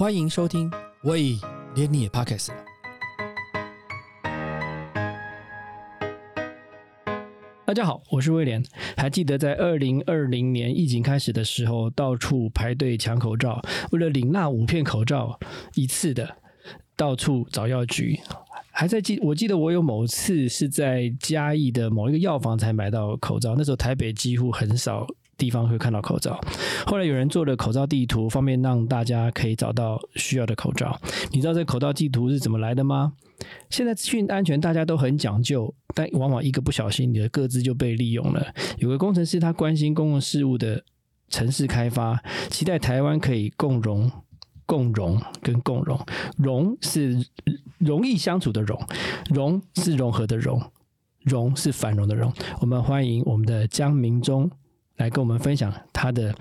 欢迎收听，喂，连你也 Podcast 了。大家好，我是威廉。还记得在二零二零年疫情开始的时候，到处排队抢口罩，为了领那五片口罩一次的，到处找药局。还在记，我记得我有某次是在嘉义的某一个药房才买到口罩，那时候台北几乎很少地方会看到口罩。后来有人做了口罩地图，方便让大家可以找到需要的口罩。你知道这口罩地图是怎么来的吗？现在资讯安全大家都很讲究，但往往一个不小心，你的各自就被利用了。有个工程师他关心公共事务的城市开发，期待台湾可以共荣、共荣跟共荣。荣是容易相处的容，荣是融合的融，荣是繁荣的荣。我们欢迎我们的江明忠来跟我们分享他的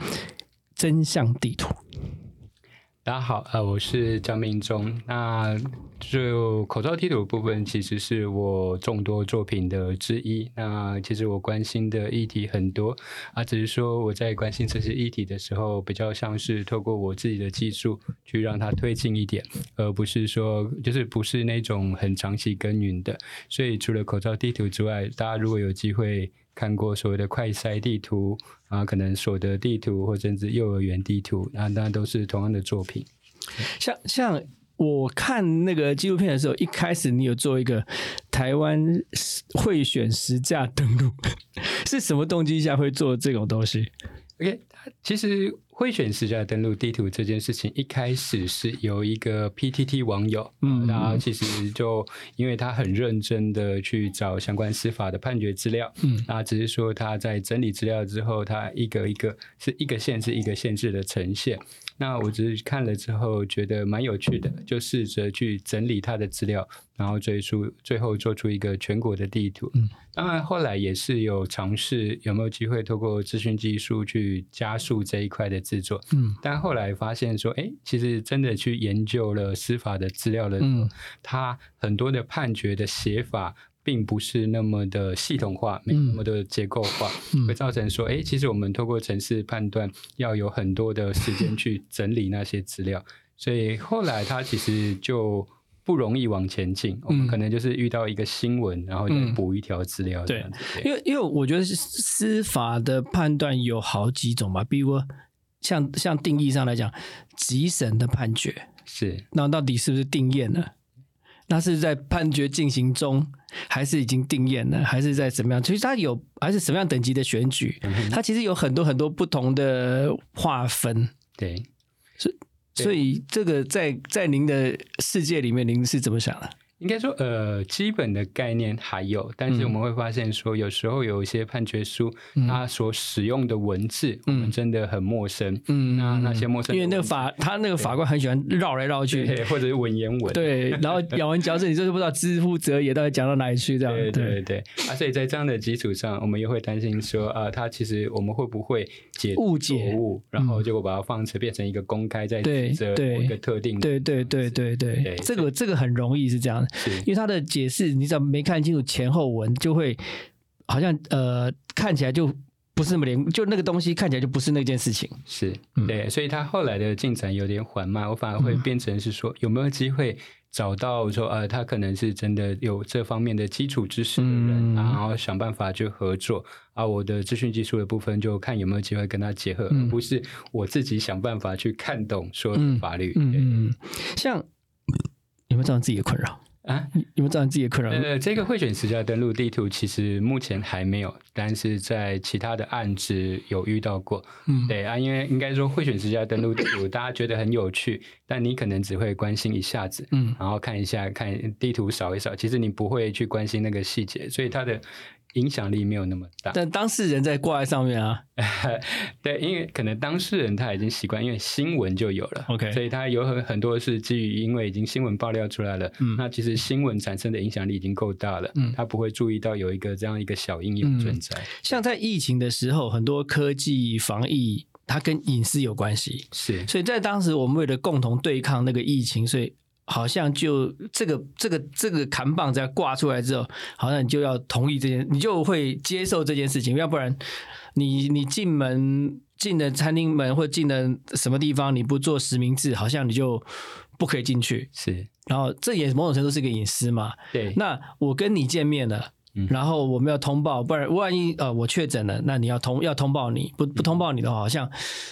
真相地图。大家好，呃，我是江明忠。那就口罩地图部分，其实是我众多作品的之一。那其实我关心的议题很多啊，只是说我在关心这些议题的时候，比较像是透过我自己的技术去让它推进一点，而不是说就是不是那种很长期耕耘的。所以除了口罩地图之外，大家如果有机会看过所谓的快筛地图啊，可能所得地图或甚至幼儿园地图，那当然都是同样的作品。像像我看那个纪录片的时候，一开始你有做一个台湾会选实价登录，是什么动机下会做这种东西？OK，其实会选实价登录地图这件事情，一开始是由一个 PTT 网友，嗯嗯，他其实就因为他很认真的去找相关司法的判决资料，嗯嗯，那只是说他在整理资料之后，他一个一个是一个限制一个限制的呈现。那我只是看了之后觉得蛮有趣的，就试着去整理他的资料，然后追出最后做出一个全国的地图。嗯，当然后来也是有尝试有没有机会透过资讯技术去加速这一块的制作。嗯但后来发现说，哎，其实真的去研究了司法的资料的时候，嗯它很多的判决的写法。并不是那么的系统化，没有那么的结构化，嗯会造成说，哎，其实我们透过程式判断，要有很多的时间去整理那些资料，所以后来他其实就不容易往前进。我们可能就是遇到一个新闻，然后补一条资料这对样因为因为我觉得司法的判断有好几种吧，比如说像像定义上来讲，急审的判决，是那到底是不是定验了？那是在判决进行中，还是已经定验了，还是在怎么样？其实它有还是什么样等级的选举，它其实有很多很多不同的划分。对。对所以这个在在您的世界里面，您是怎么想的？应该说，呃，基本的概念还有，但是嗯我们会发现说，有时候有一些判决书，嗯。它所使用的文字，我们真的很陌生。嗯。那那些陌生因为那个法，他那个法官很喜欢绕来绕去，对，或者是文言文，对，然后咬文嚼字，你就是不知道知乎者也到底讲到哪里去，这样对对对啊，所以在这样的基础上，我们也会担心说，啊，他其实我们会不会解误解误，然后结果把它放成变成一个公开在对指责对某一个特定的，对对对对对。对这个这个很容易是这样，是因为他的解释你只要没看清楚前后文，就会好像呃看起来就不是那么连，就那个东西看起来就不是那件事情。是嗯对，所以他后来的进展有点缓慢，我反而会变成是说，有没有机会找到说，呃，他可能是真的有这方面的基础知识的人，嗯然后想办法去合作，啊，我的资讯技术的部分就看有没有机会跟他结合，嗯而不是我自己想办法去看懂说法律。嗯像有没有造成自己的困扰？啊，有没有造成自己的困扰？呃，这个会选实价登录地图其实目前还没有，但是在其他的案子有遇到过。嗯对啊，因为应该说会选实价登录地图，大家觉得很有趣，但你可能只会关心一下子，嗯然后看一下看地图扫一扫，其实你不会去关心那个细节，所以它的影响力没有那么大。但当事人在挂在上面啊，对，因为可能当事人他已经习惯，因为新闻就有了 OK 所以他有很很多是基于因为已经新闻爆料出来了，嗯。那其实新闻产生的影响力已经够大了，嗯。他不会注意到有一个这样一个小应用存在，像在疫情的时候，很多科技防疫它跟隐私有关系，是。所以在当时我们为了共同对抗那个疫情，所以好像就这个这个这个扛棒在挂出来之后，好像你就要同意这件，你就会接受这件事情，要不然你你进门进了餐厅门或进了什么地方，你不做实名制，好像你就不可以进去。是，然后这也某种程度是一个隐私嘛。对，那我跟你见面了。嗯然后我们要通报，不然万一呃我确诊了，那你要通要通报你，不不通报你的话，好像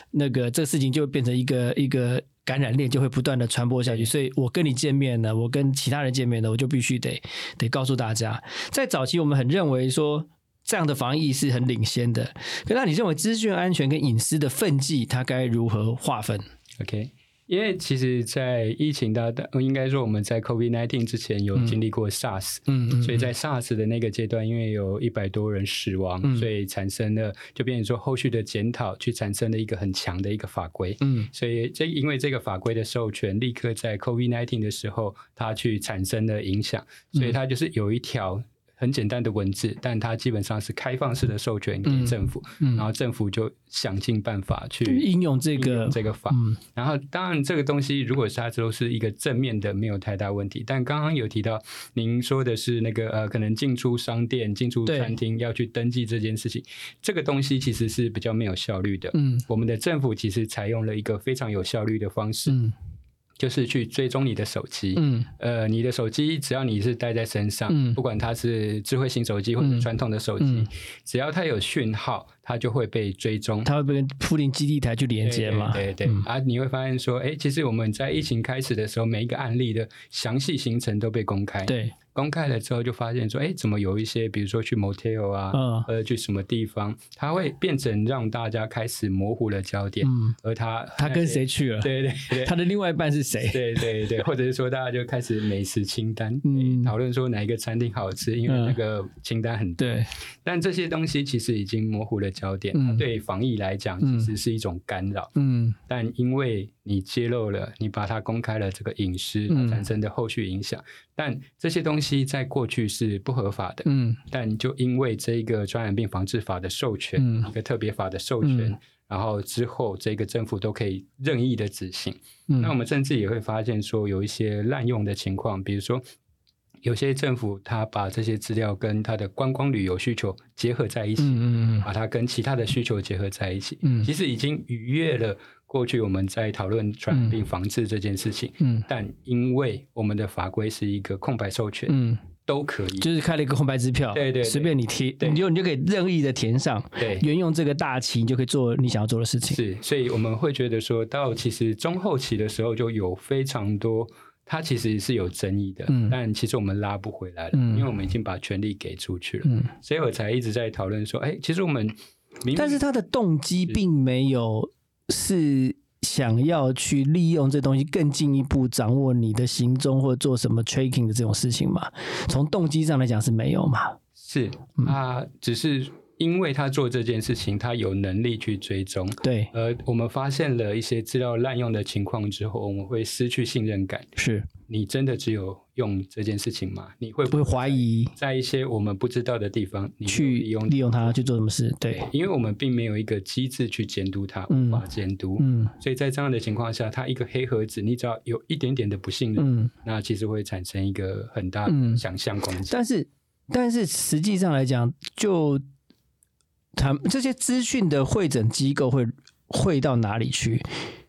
那个这个事情就会变成一个一个感染链，就会不断的传播下去。所以我跟你见面呢，我跟其他人见面呢，我就必须得得告诉大家，在早期我们很认为说这样的防疫是很领先的，可那你认为资讯安全跟隐私的分际，它该如何划分？OK，因为其实，在疫情的，呃应该说我们在 COVID nineteen 之前有经历过 SARS，、嗯嗯，所以在 SARS 的那个阶段，因为有一百多人死亡，嗯。所以产生了就变成说后续的检讨，去产生了一个很强的一个法规。嗯。所以这因为这个法规的授权，立刻在 COVID nineteen 的时候，它去产生了影响，所以它就是有一条很简单的文字，但它基本上是开放式的授权给政府，嗯然后政府就想尽办法去应用这个用这个法。嗯然后，当然这个东西如果是它都是一个正面的，没有太大问题。但刚刚有提到，您说的是那个呃，可能进出商店、进出餐厅要去登记这件事情，这个东西其实是比较没有效率的。嗯我们的政府其实采用了一个非常有效率的方式，嗯就是去追踪你的手机。嗯。呃，你的手机只要你是带在身上，嗯。不管它是智慧型手机或者嗯。传统的手机，嗯。只要它有讯号，它就会被追踪。它会被跟附近基地台去连接嘛？对对对对嗯啊，你会发现说，哎，其实我们在疫情开始的时候，每一个案例的详细行程都被公开。，对，公开了之后就发现说，哎，怎么有一些，比如说去 motel 啊，嗯呃，去什么地方，它会变成让大家开始模糊了焦点，嗯，而他他跟谁去了？对对对，他的另外一半是谁？对对对，或者是说大家就开始美食清单，嗯嗯，讨论说哪一个餐厅好吃，因为嗯那个清单很多。对，但这些东西其实已经模糊了焦点，对防疫来讲嗯其实是一种干扰。嗯但因为你揭露了，你把它公开了这个隐私，产生的后续影响，但这些东西在过去是不合法的。嗯但就因为这个传染病防治法的授权，嗯一个特别法的授权，嗯然后之后这个政府都可以任意的执行。嗯，那我们甚至也会发现说有一些滥用的情况，比如说有些政府他把这些资料跟他的观光旅游需求结合在一起，嗯嗯把它跟其他的需求结合在一起，嗯其实已经逾越了过去我们在讨论传染病防治这件事情。嗯但因为我们的法规是一个空白授权，嗯，都可以。就是开了一个空白支票，对对对随便你贴，对你就你就可以任意的填上，对，沿用这个大旗，你就可以做你想要做的事情。是，所以我们会觉得说到其实中后期的时候就有非常多，它其实是有争议的，嗯。但其实我们拉不回来了，嗯。因为我们已经把权力给出去了，嗯，所以我才一直在讨论说，哎，其实我们明明但是他的动机并没有是想要去利用这东西更进一步掌握你的行踪或者做什么 tracking 的这种事情嘛？从动机上来讲是没有嘛？是。嗯。他只是因为他做这件事情，他有能力去追踪。对，而我们发现了一些资料滥用的情况之后，我们会失去信任感。是你真的只有用这件事情吗？你会不会怀疑在一些我们不知道的地方，你去利用利用它去做什么事？对，因为我们并没有一个机制去监督它，嗯无法监督，嗯所以在这样的情况下，它一个黑盒子，你只要有一点点的不信任，嗯。那其实会产生一个很大嗯的想象空间。但是，但是实际上来讲，就他这些资讯的会诊机构会会到哪里去？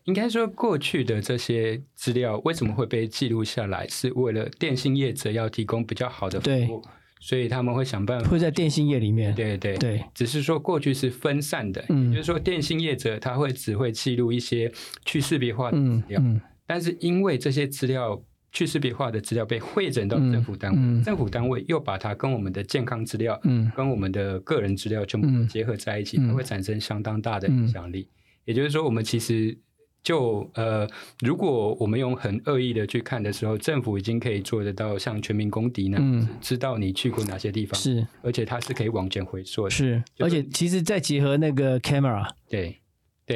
应该说，过去的这些资料为什么会被记录下来，是为了电信业者要提供比较好的服对务，所以他们会想办法。会在电信业里面？对对对，只是说过去是分散的，嗯也就是说电信业者他会只会记录一些去识别化的资嗯料，嗯但是因为这些资料去识别化的资料被汇整到嗯政府单位，嗯政府单位又把它跟我们的健康资料、嗯跟我们的个人资料全部嗯结合在一起，嗯它会产生相当大的影响力。也就是说，我们其实就呃，如果我们用很恶意的去看的时候，政府已经可以做得到像全民公敌那样知道你去过哪些地方，是而且它是可以往前回溯的。是，而且其实再结合那个 camera，对对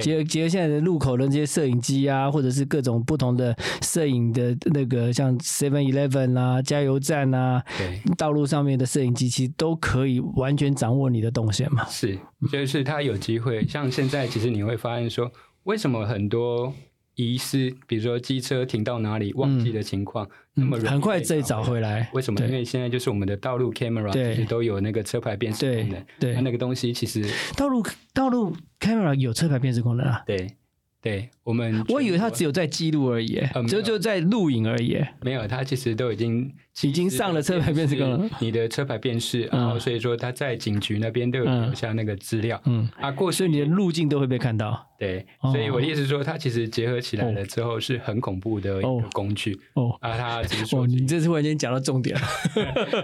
结合结合现在的路口的这些摄影机啊，或者是各种不同的摄影的那个，像 Seven Eleven 啊、加油站啊、对。道路上面的摄影机，其实都可以完全掌握你的动线嘛。是，就是他有机会，像现在其实你会发现说，为什么很多遗失，比如说机车停到哪里忘记的情况，那么很快再找回来。为什么？对因为现在就是我们的道路 camera 对其实都有那个车牌辨识功能，对那那个东西其实道路道路 camera 有车牌辨识功能啊？对对，我们我以为他只有在记录而已，呃就就在录影而已。国没有，他其实都已经已经上了车牌辨识功能，你的车牌辨识，然后所以说他在警局那边都有留下那个资料。嗯，啊，过去你的路径都会被看到。对，哦所以我的意思是说，它其实结合起来了之后是很恐怖的一哦个工具哦啊。它只是哦，说你这次忽然间讲到重点了。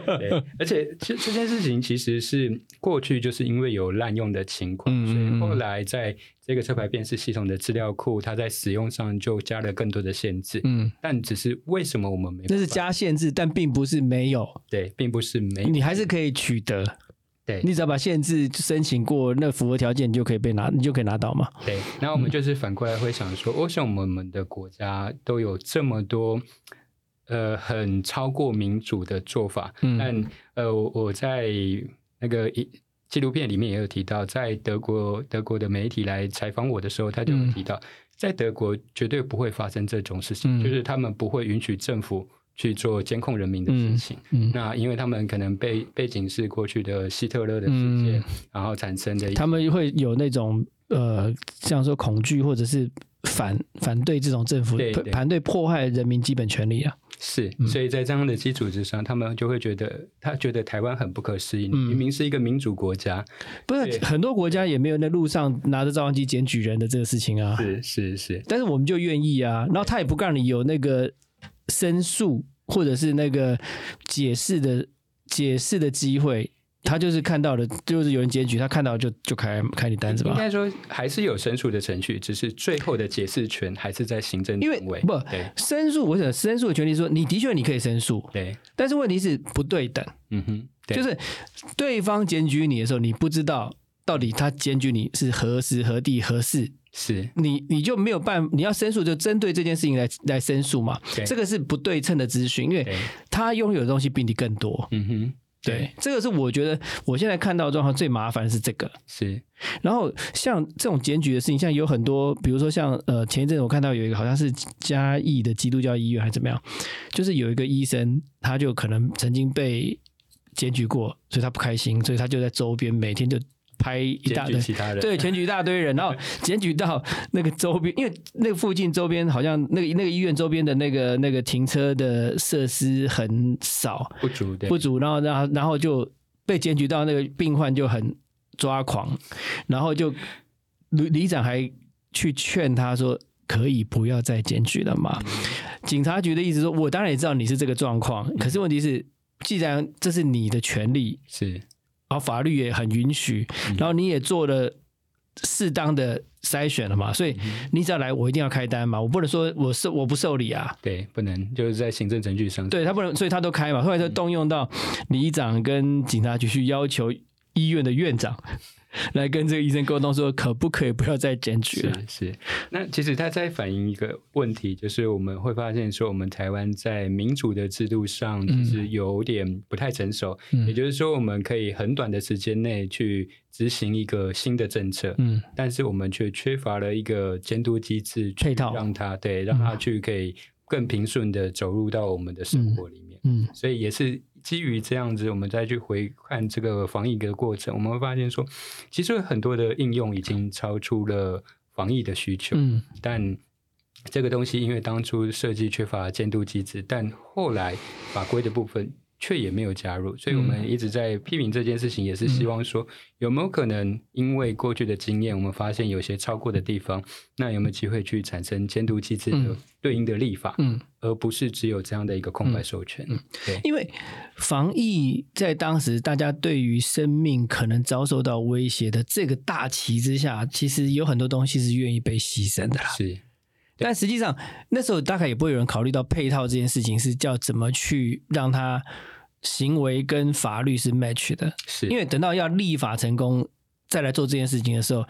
对，而且这这件事情其实是过去就是因为有滥用的情况，嗯嗯嗯所以后来在这个车牌辨识系统的资料库，它在使用上就加了更多的限制。嗯，但只是为什么我们没那是加限制，但并不是没有，对，并不是没你还是可以取得。对你只要把限制申请过，那符合条件，你就可以被拿，你就可以拿到嘛。对。然后我们就是反过来会想说，为什么我们的国家都有这么多呃很超过民主的做法？嗯但呃，我我在那个一纪录片里面也有提到，在德国德国的媒体来采访我的时候，他就有提到，在德国绝对不会发生这种事情，嗯。就是他们不会允许政府去做监控人民的事情。嗯，那因为他们可能背背景是过去的希特勒的世界，嗯。然后产生的他们会有那种呃，像说恐惧或者是反反对这种政府对对反对迫害人民基本权利啊。是，嗯。所以在这样的基础之上，他们就会觉得，他觉得台湾很不可思议，嗯。明明是一个民主国家，不是对很多国家也没有在路上拿着照相机检举人的这个事情啊，是是是，但是我们就愿意啊，然后他也不让你有那个申诉或者是那个解释的解释的机会，他就是看到了，就是有人检举，他看到就就开开你单子吧。应该说还是有申诉的程序，只是最后的解释权还是在行政因为。不申诉，我想申诉的权利说，你的确你可以申诉，对，但是问题是不对等，嗯哼，对。就是对方检举你的时候，你不知道到底他检举你是何时何地何事，是。你你就没有办法，你要申诉就针对这件事情来来申诉嘛，这个是不对称的资讯，因为，他拥有的东西比你更多。嗯哼，对，这个是我觉得我现在看到的状况最麻烦的是这个。是，然后像这种检举的事情，像有很多，比如说像呃前一阵我看到有一个好像是嘉义的基督教医院还是怎么样，就是有一个医生他就可能曾经被检举过，所以他不开心，所以他就在周边每天就拍一大堆其他人，对，检举一大堆人，然后检举到那个周边，因为那个附近周边好像那个那个医院周边的那个那个停车的设施很少不足，对，不足，然后然后然后就被检举到那个病患就很抓狂，然后就里里长还去劝他说。可以不要再检举了嘛？警察局的意思说，我当然也知道你是这个状况，可是问题是，既然这是你的权利，是，然后法律也很允许，然后你也做了适当的筛选了嘛，所以你只要来，我一定要开单嘛，我不能说我受我不受理啊，对，不能就是在行政程序上，对他不能，所以他都开嘛，后来就动用到里长跟警察局去要求医院的院长来跟这个医生沟通，说可不可以不要再检举了？是是，那其实他在反映一个问题，就是我们会发现说，我们台湾在民主的制度上其实有点不太成熟。嗯也就是说，我们可以很短的时间内去执行一个新的政策，嗯但是我们却缺乏了一个监督机制，去配套让它对让它去可以更平顺的走入到我们的生活里面。嗯所以也是基于这样子，我们再去回看这个防疫的过程，我们会发现说，其实很多的应用已经超出了防疫的需求，嗯但这个东西因为当初设计缺乏监督机制，但后来法规的部分。却也没有加入，所以我们一直在批评这件事情，也是希望说有没有可能因为过去的经验，我们发现有些超过的地方，那有没有机会去产生监督机制的嗯对应的立法？嗯，而不是只有这样的一个空白授权。对，因为防疫在当时大家对于生命可能遭受到威胁的这个大旗之下，其实有很多东西是愿意被牺牲的啦。是但实际上那时候大概也不会有人考虑到配套这件事情是叫怎么去让它行为跟法律是 match 的，是，因为等到要立法成功再来做这件事情的时候，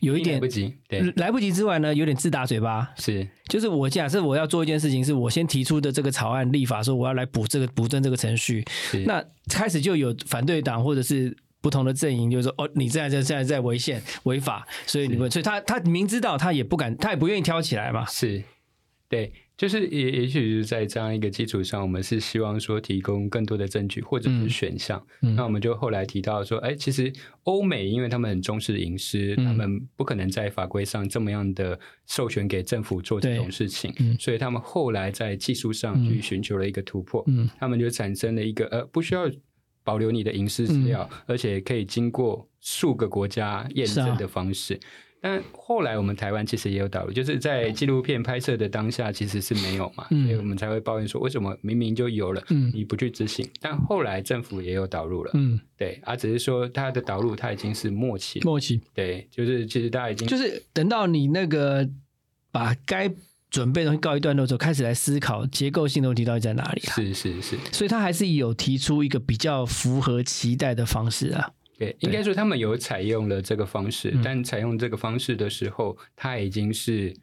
有一点来不及。对，来不及之外呢，有点自打嘴巴。是。就是我假设我要做一件事情，是我先提出的这个草案立法，说我要来补这个补正这个程序，是，那开始就有反对党或者是不同的阵营，就是说哦，你这样在现在在违宪违法，所以你们，所以他他明知道他也不敢，他也不愿意挑起来嘛。是，对。就是也也许是在这样一个基础上，我们是希望说提供更多的证据或者是选项。那我们就后来提到说，哎，其实欧美因为他们很重视隐私，他们不可能在法规上这么样的授权给政府做这种事情，所以他们后来在技术上去寻求了一个突破。他们就产生了一个呃，不需要保留你的隐私资料，而且可以经过数个国家验证的方式。但后来我们台湾其实也有导入，就是在纪录片拍摄的当下其实是没有嘛，所以我们才会抱怨说为什么明明就有了，你不去执行？但后来政府也有导入了，嗯，对，啊，只是说它的导入它已经是默契，默契，对，就是其实大家已经就是等到你那个把该准备东西告一段落之后，开始来思考结构性的问题到底在哪里啊？是是是，所以他还是有提出一个比较符合期待的方式啊。对，应该说他们有采用了这个方式，但采用这个方式的时候，它已经是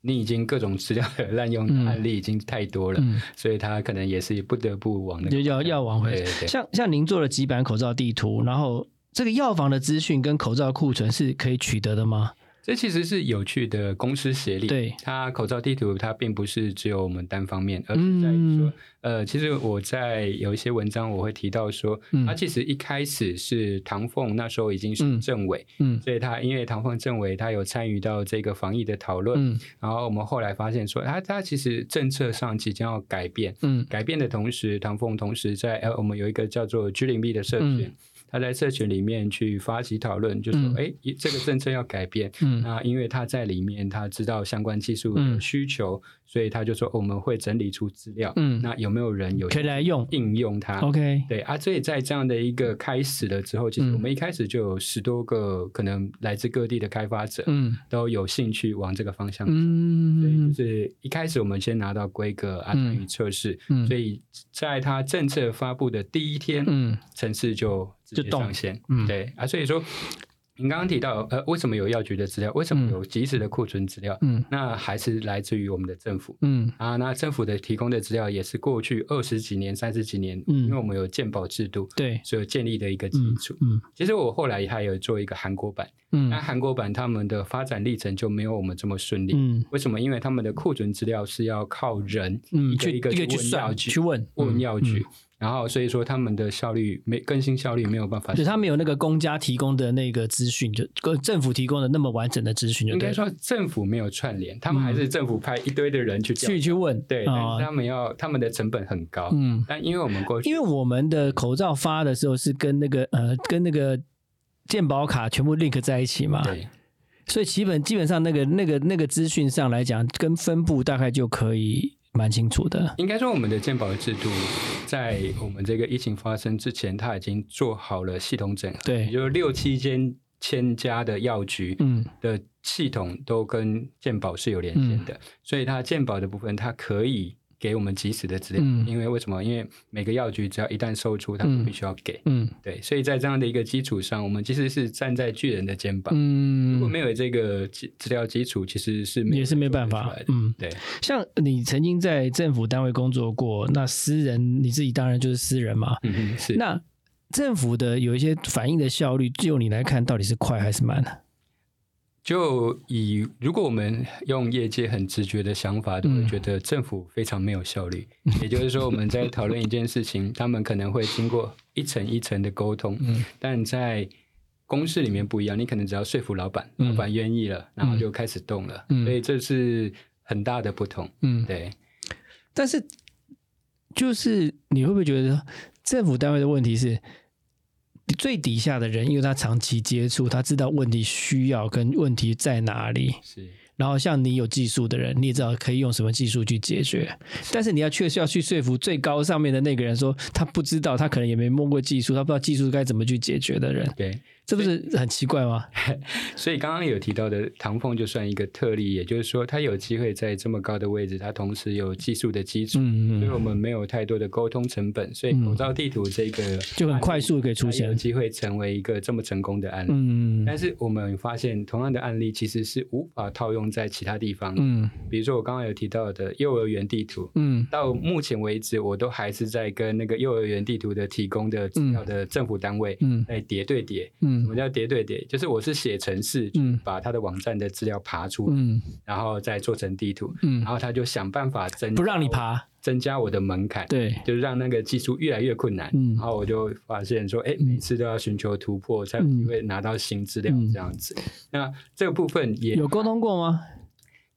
你已经各种资料的滥用案例已经太多了，所以他可能也是不得不往那个要要往回。像像您做了几版口罩地图，然后这个药房的资讯跟口罩库存是可以取得的吗？这其实是有趣的公司协力。对，它口罩地图它并不是只有我们单方面，而是在于说，呃，其实我在有一些文章我会提到说，它其实一开始是唐凤那时候已经是政委，嗯，所以他因为唐凤政委他有参与到这个防疫的讨论，然后我们后来发现说，他他其实政策上即将要改变，嗯，改变的同时，唐凤同时在呃，我们有一个叫做居零币的社群。他在社群里面去发起讨论，就说：“哎，这个政策要改变。那因为他在里面，他知道相关技术的需求。”所以他就说我们会整理出资料，嗯，那有没有人有可以来用应用它？OK，对啊，所以在这样的一个开始了之后，其实我们一开始就有十多个可能来自各地的开发者，嗯，都有兴趣往这个方向走，嗯，所以就是一开始我们先拿到规格啊，参与测试，嗯，所以在他政策发布的第一天，嗯，城市就就上线，嗯，对啊，所以说。您刚刚提到，呃，为什么有药局的资料？为什么有及时的库存资料？嗯，那还是来自于我们的政府。嗯啊，那政府的提供的资料也是过去二十几年、三十几年，嗯，因为我们有鉴保制度，对，所以建立的一个基础。嗯，其实我后来还有做一个韩国版，嗯，那韩国版他们的发展历程就没有我们这么顺利。嗯，为什么？因为他们的库存资料是要靠人一个一个去问药局，去问问药局。然后，所以说他们的效率没更新效率没有办法，就他没有那个公家提供的那个资讯，就政府提供的那么完整的资讯，就应该说政府没有串联，他们还是政府派一堆的人去去去问，对，但是他们要他们的成本很高，嗯，但因为我们过去，因为我们的口罩发的时候是跟那个呃跟那个健保卡全部 link 在一起嘛，对，所以基本基本上那个那个那个资讯上来讲，跟分布大概就可以。蛮清楚的，应该说我们的鉴保制度在我们这个疫情发生之前，它已经做好了系统整合，对，就是六七间千家的药局，嗯，的系统都跟鉴保是有连线的，所以它鉴保的部分它可以。给我们及时的资料，因为为什么？因为每个药局只要一旦售出，他们必须要给。嗯，对，所以在这样的一个基础上，我们其实是站在巨人的肩膀。嗯，如果没有这个资资料基础，其实是也是没办法。嗯，对。像你曾经在政府单位工作过，那私人你自己当然就是私人嘛。嗯是。那政府的有一些反应的效率，就你来看，到底是快还是慢呢？就以如果我们用业界很直觉的想法，都会觉得政府非常没有效率。也就是说，我们在讨论一件事情，他们可能会经过一层一层的沟通，但在公司里面不一样，你可能只要说服老板，老板愿意了，然后就开始动了。所以这是很大的不同。嗯，对。但是，就是你会不会觉得政府单位的问题是？最底下的人，因为他长期接触，他知道问题需要跟问题在哪里。是，然后像你有技术的人，你也知道可以用什么技术去解决。但是你要确实要去说服最高上面的那个人，说他不知道，他可能也没摸过技术，他不知道技术该怎么去解决的人。对，这不是很奇怪吗？所以刚刚有提到的唐凤就算一个特例，也就是说，它有机会在这么高的位置，它同时有技术的基础，嗯所以我们没有太多的沟通成本，所以口罩地图这个就很快速地可以出现有现。机会成为一个这么成功的案例。嗯但是我们发现，同样的案例其实是无法套用在其他地方。嗯比如说我刚刚有提到的幼儿园地图，嗯到目前为止，我都还是在跟那个幼儿园地图的提供的资料的政府单位嗯在叠对叠。什么嗯叫叠对叠？就是我是写程式，嗯把它的网站的资料爬出来，嗯然后再做成地图，嗯然，后他就想办法增不让你，爬。增加我的门槛，对，就是让那个技术越来越困难。嗯然后我就发现说，哎，每次都要寻求突破，才有机会拿到新资料嗯这样子。那这个部分也有沟通过吗？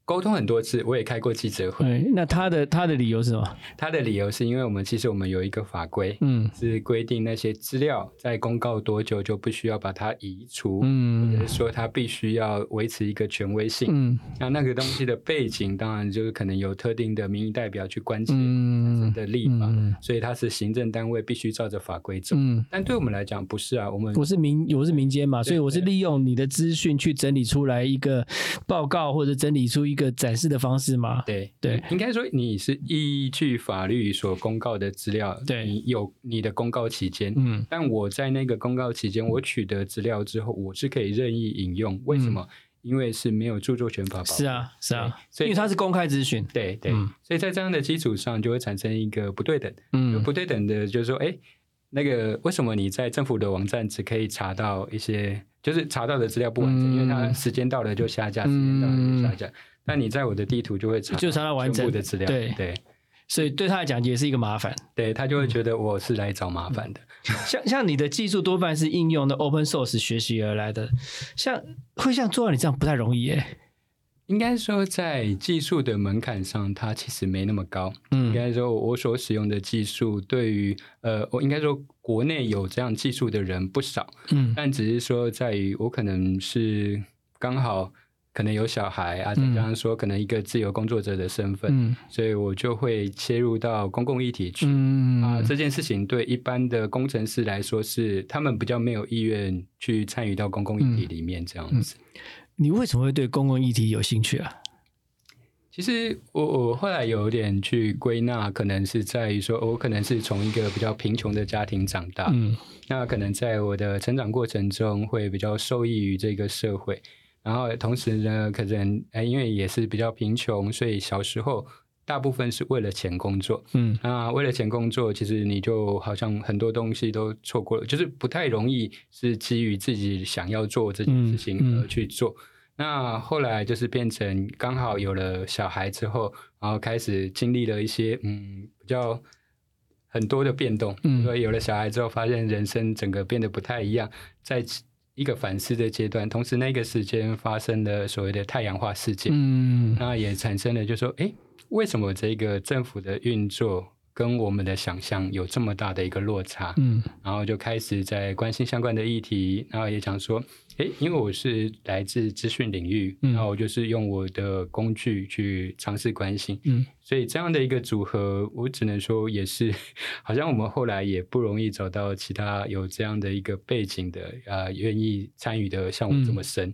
沟通很多次，我也开过记者会。对，那他的他的理由是什么？他的理由是因为我们其实我们有一个法规，嗯是规定那些资料在公告多久就不需要把它移除，嗯或嗯者是说它必须要维持一个权威性。嗯那那个东西的背景，当然就是可能有特定的民意代表去关切嗯的立法，嗯所以它是行政单位必须照着法规走。嗯，但对我们来讲不是啊，我们我是民我是民间嘛，所以我是利用你的资讯去整理出来一个报告，或者整理出一个展示的方式吗。对对，应该说你是依据法律所公告的资料，对你有你的公告期间。嗯但我在那个公告期间，我取得资料之后，我是可以任意引用。为什么？因为是没有著作权法保护。嗯是啊是啊，所以因为它是公开咨询。对对，嗯所以在这样的基础上，就会产生一个不对等。嗯不对等的，就是说，哎，那个为什么你在政府的网站只可以查到一些，就是查到的资料不完整，嗯因为它时间到了就下架，时间到了就下架。但你在我的地图就会查，就查到完整的资料。对对所以对他来讲也是一个麻烦。对，他就会觉得我是来找麻烦的。像像你的技术多半是应用的 open source 学习而来的，像会像做到你这样不太容易耶。应该说，在技术的门槛上，它其实没那么高。嗯应嗯该说，我所使用的技术，对于呃，我应该说，国内有这样技术的人不少，嗯但只是说，在于我可能是刚好可能有小孩啊，再加上说可能一个自由工作者的身份，嗯。所以我就会切入到公共议题去。嗯。啊，这件事情对一般的工程师来说是他们比较没有意愿去参与到公共议题里面这样子。你为什么会对公共议题有兴趣啊？其实我我后来有点去归纳，可能是在于说，我可能是从一个比较贫穷的家庭长大，嗯。那可能在我的成长过程中会比较受益于这个社会，然后同时呢，可能哎因为也是比较贫穷，所以小时候大部分是为了钱工作。嗯那为了钱工作，其实你就好像很多东西都错过了，就是不太容易是基于自己想要做这件事情而去做。那后来就是变成刚好有了小孩之后，然后开始经历了一些嗯比较很多的变动。嗯所以有了小孩之后，发现人生整个变得不太一样，在一个反思的阶段，同时那个时间发生了所谓的太阳化事件。嗯那也产生了，就说，哎，为什么这个政府的运作跟我们的想象有这么大的一个落差？嗯。然后就开始在关心相关的议题，然后也想说，诶，因为我是来自资讯领域，嗯。然后我就是用我的工具去尝试关心，嗯。所以这样的一个组合，我只能说也是，好像我们后来也不容易找到其他有这样的一个背景的，呃，愿意参与的像我这么深。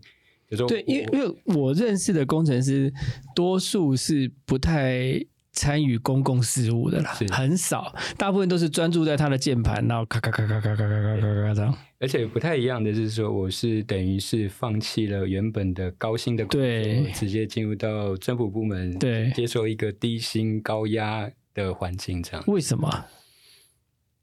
对，因为因为我认识的工程师，多数是不太参与公共事务的啦是，很少，大部分都是专注在他的键盘，然后咔咔咔咔咔咔咔咔咔咔这样。而且不太一样的是说，我是等于是放弃了原本的高薪的工作，直接进入到政府部门，对接受一个低薪高压的环境，这样。为什么？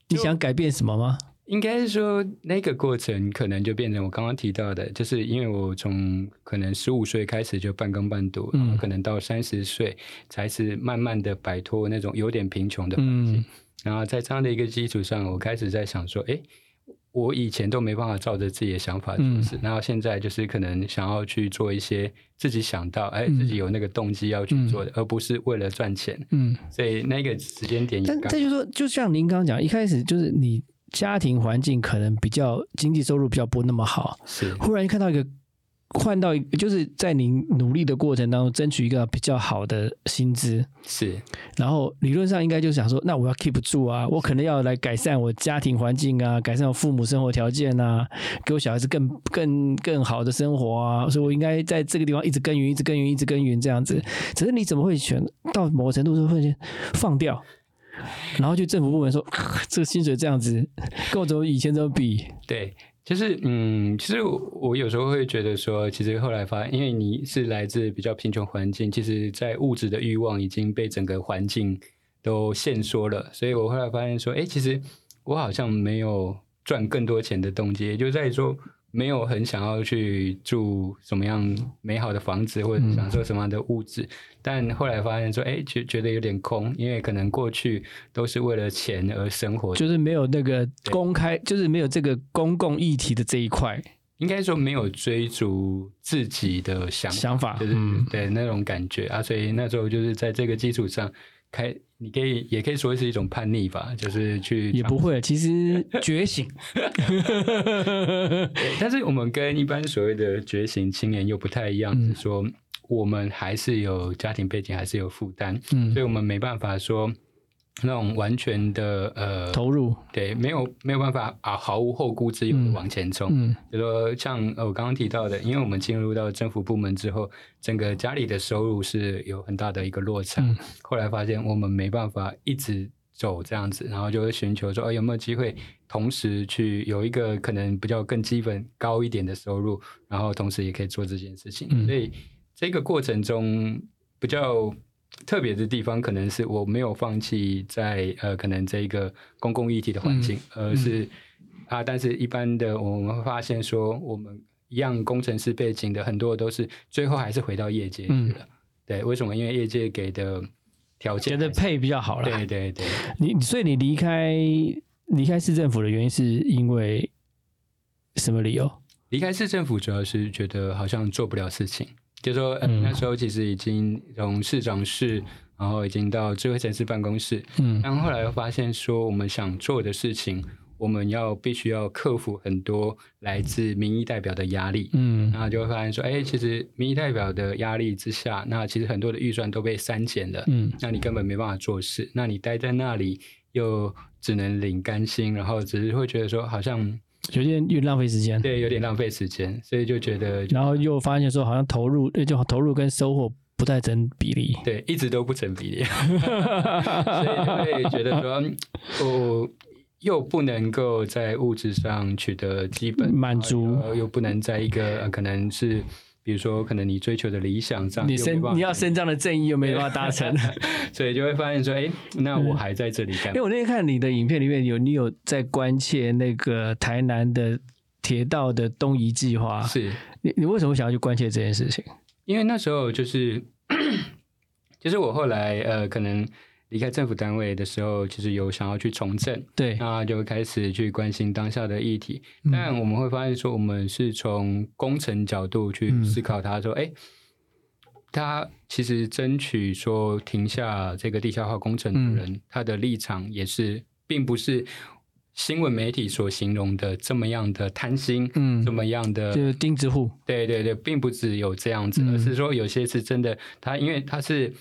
你想改变什么吗？应该是说那个过程可能就变成我刚刚提到的，就是因为我从可能十五岁开始就半工半读，嗯然后可能到三十岁才是慢慢的摆脱那种有点贫穷的环境。嗯。然后在这样的一个基础上，我开始在想说，哎，我以前都没办法照着自己的想法做嗯。事，然后现在就是可能想要去做一些自己想到，哎，嗯。自己有那个动机要去做的，而不是为了赚钱。嗯，所以那个时间点但这就说，就像您刚刚讲，一开始就是你家庭环境可能比较经济收入比较不那么好，是忽然看到一个换到一个，就是在你努力的过程当中，争取一个比较好的薪资，是然后理论上应该就想说，那我要 keep 住啊，我可能要来改善我家庭环境啊，改善我父母生活条件啊，给我小孩子更更更好的生活啊，所以我应该在这个地方一直耕耘，一直耕耘，一直耕耘这样子。只是你怎么会选到某个程度就会放掉？然后就政府部门说，这个薪水这样子，跟我怎么以前怎么比？对，就是嗯，其实我我有时候会觉得说，其实后来发现，因为你是来自比较贫穷环境，其实在物质的欲望已经被整个环境都限缩了，所以我后来发现说，哎，其实我好像没有赚更多钱的动机，也就在于说。没有很想要去住什么样美好的房子，或者享受什么样的物质，但后来发现说，哎，觉觉得有点空，因为可能过去都是为了钱而生活，就是没有那个公开，就是没有这个公共议题的这一块，应该说没有追逐自己的想想法，就是对那种感觉。啊，所以那时候就是在这个基础上。开，你可以也可以说是一种叛逆吧，就是去也不会，其实 觉醒。但是我们跟一般所谓的觉醒青年又不太一样，是说我们还是有家庭背景，还是有负担，嗯，所以我们没办法说。那种完全的呃投入，对，没有没有办法啊，毫无后顾之忧的往前冲。嗯，就说像我刚刚提到的，因为我们进入到政府部门之后，整个家里的收入是有很大的一个落差。后来发现我们没办法一直走这样子，然后就会寻求说，哦，有没有机会同时去有一个可能比较更基本高一点的收入，然后同时也可以做这件事情。所以这个过程中比较。特别的地方可能是我没有放弃在呃，可能这一个公共议题的环境，而是啊，但是一般的我们会发现说，我们一样工程师背景的很多都是最后还是回到业界去了。对，为什么？因为业界给的条件，觉得配比较好了。对对对，你所以你离开离开市政府的原因是因为什么理由？离开市政府主要是觉得好像做不了事情。就说那时候其实已经从市长室，然后已经到智慧城市办公室，嗯，然后后来又发现说我们想做的事情，我们要必须要克服很多来自民意代表的压力，嗯，然后就会发现说，哎，其实民意代表的压力之下，那其实很多的预算都被删减了，嗯，那你根本没办法做事，那你待在那里又只能领干薪，然后只是会觉得说好像。有点又浪费时间，对，有点浪费时间，所以就觉得，然后又发现说，好像投入，就投入跟收获不太成比例，对，一直都不成比例，所以觉得说，我又不能够在物质上取得基本满足，又不能在一个可能是。比如说，可能你追求的理想上，你伸你要伸张的正义又没办法达成，所以就会发现说，哎，那我还在这里干。因为我那天看你的影片里面有你有在关切那个台南的铁道的东移计划，是你你为什么想要去关切这件事情？因为那时候就是，就是我后来呃可能。离开政府单位的时候，其实有想要去从政，对，那就开始去关心当下的议题。但我们会发现说，我们是从工程角度去思考，他说，哎，他其实争取说停下这个地下化工程的人，他的立场也是，并不是新闻媒体所形容的这么样的贪心，嗯，这么样的就是钉子户。对对对，并不只有这样子，而是说有些是真的，他因为他是。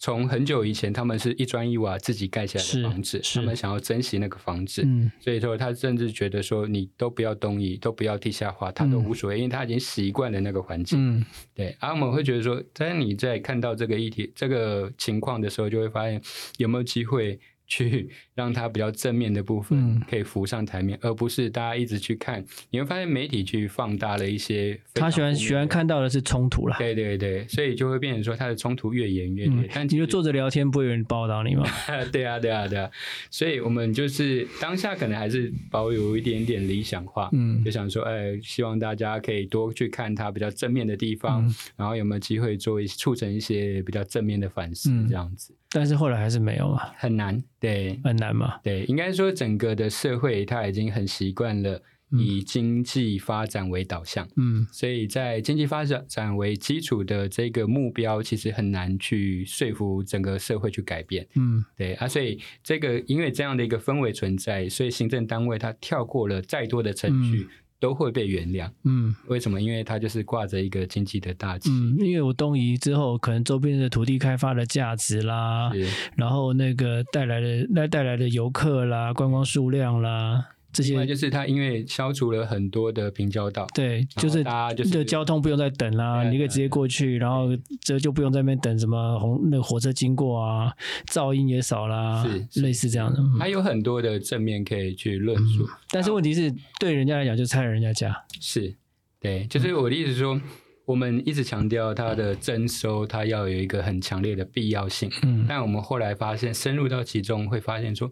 从很久以前，他们是一砖一瓦自己盖起来的房子，他们想要珍惜那个房子，所以说他甚至觉得说，你都不要东移，都不要地下化，他都无所谓，因为他已经习惯了那个环境。对，而我们会觉得说，当你在看到这个议题、这个情况的时候，就会发现有没有机会。去 让它比较正面的部分可以浮上台面，而不是大家一直去看。你会发现媒体去放大了一些，他喜欢喜欢看到的是冲突了。对对对，所以就会变成说，他的冲突越演越烈。但你就坐着聊天，不会有人报道你吗？对啊对啊对啊，所以我们就是当下可能还是保有一点点理想化，嗯，就想说，哎，希望大家可以多去看它比较正面的地方，然后有没有机会做一促成一些比较正面的反思，这样子。但是后来还是没有嘛，很难，对，很难嘛，对，应该说整个的社会它已经很习惯了以经济发展为导向，嗯，所以在经济发展为基础的这个目标，其实很难去说服整个社会去改变，嗯，对啊，所以这个因为这样的一个氛围存在，所以行政单位它跳过了再多的程序。都会被原谅。嗯为什么？因为它就是挂着一个经济的大旗。嗯，因为我东移之后，可能周边的土地开发的价值啦，然后那个带来的那带来的游客啦、观光数量啦，这些就是它因为消除了很多的平交道，对，就是大家就是交通不用再等啦，啊你可以直接过去，然后这就不用在那边等什么红那个火车经过啊，噪音也少啦，是是类似这样的。还有很多的正面可以去论述。但是问题是对人家来讲就拆了人家家，是，对，就是我的意思是说，我们一直强调它的征收，它要有一个很强烈的必要性。嗯但我们后来发现，深入到其中会发现说，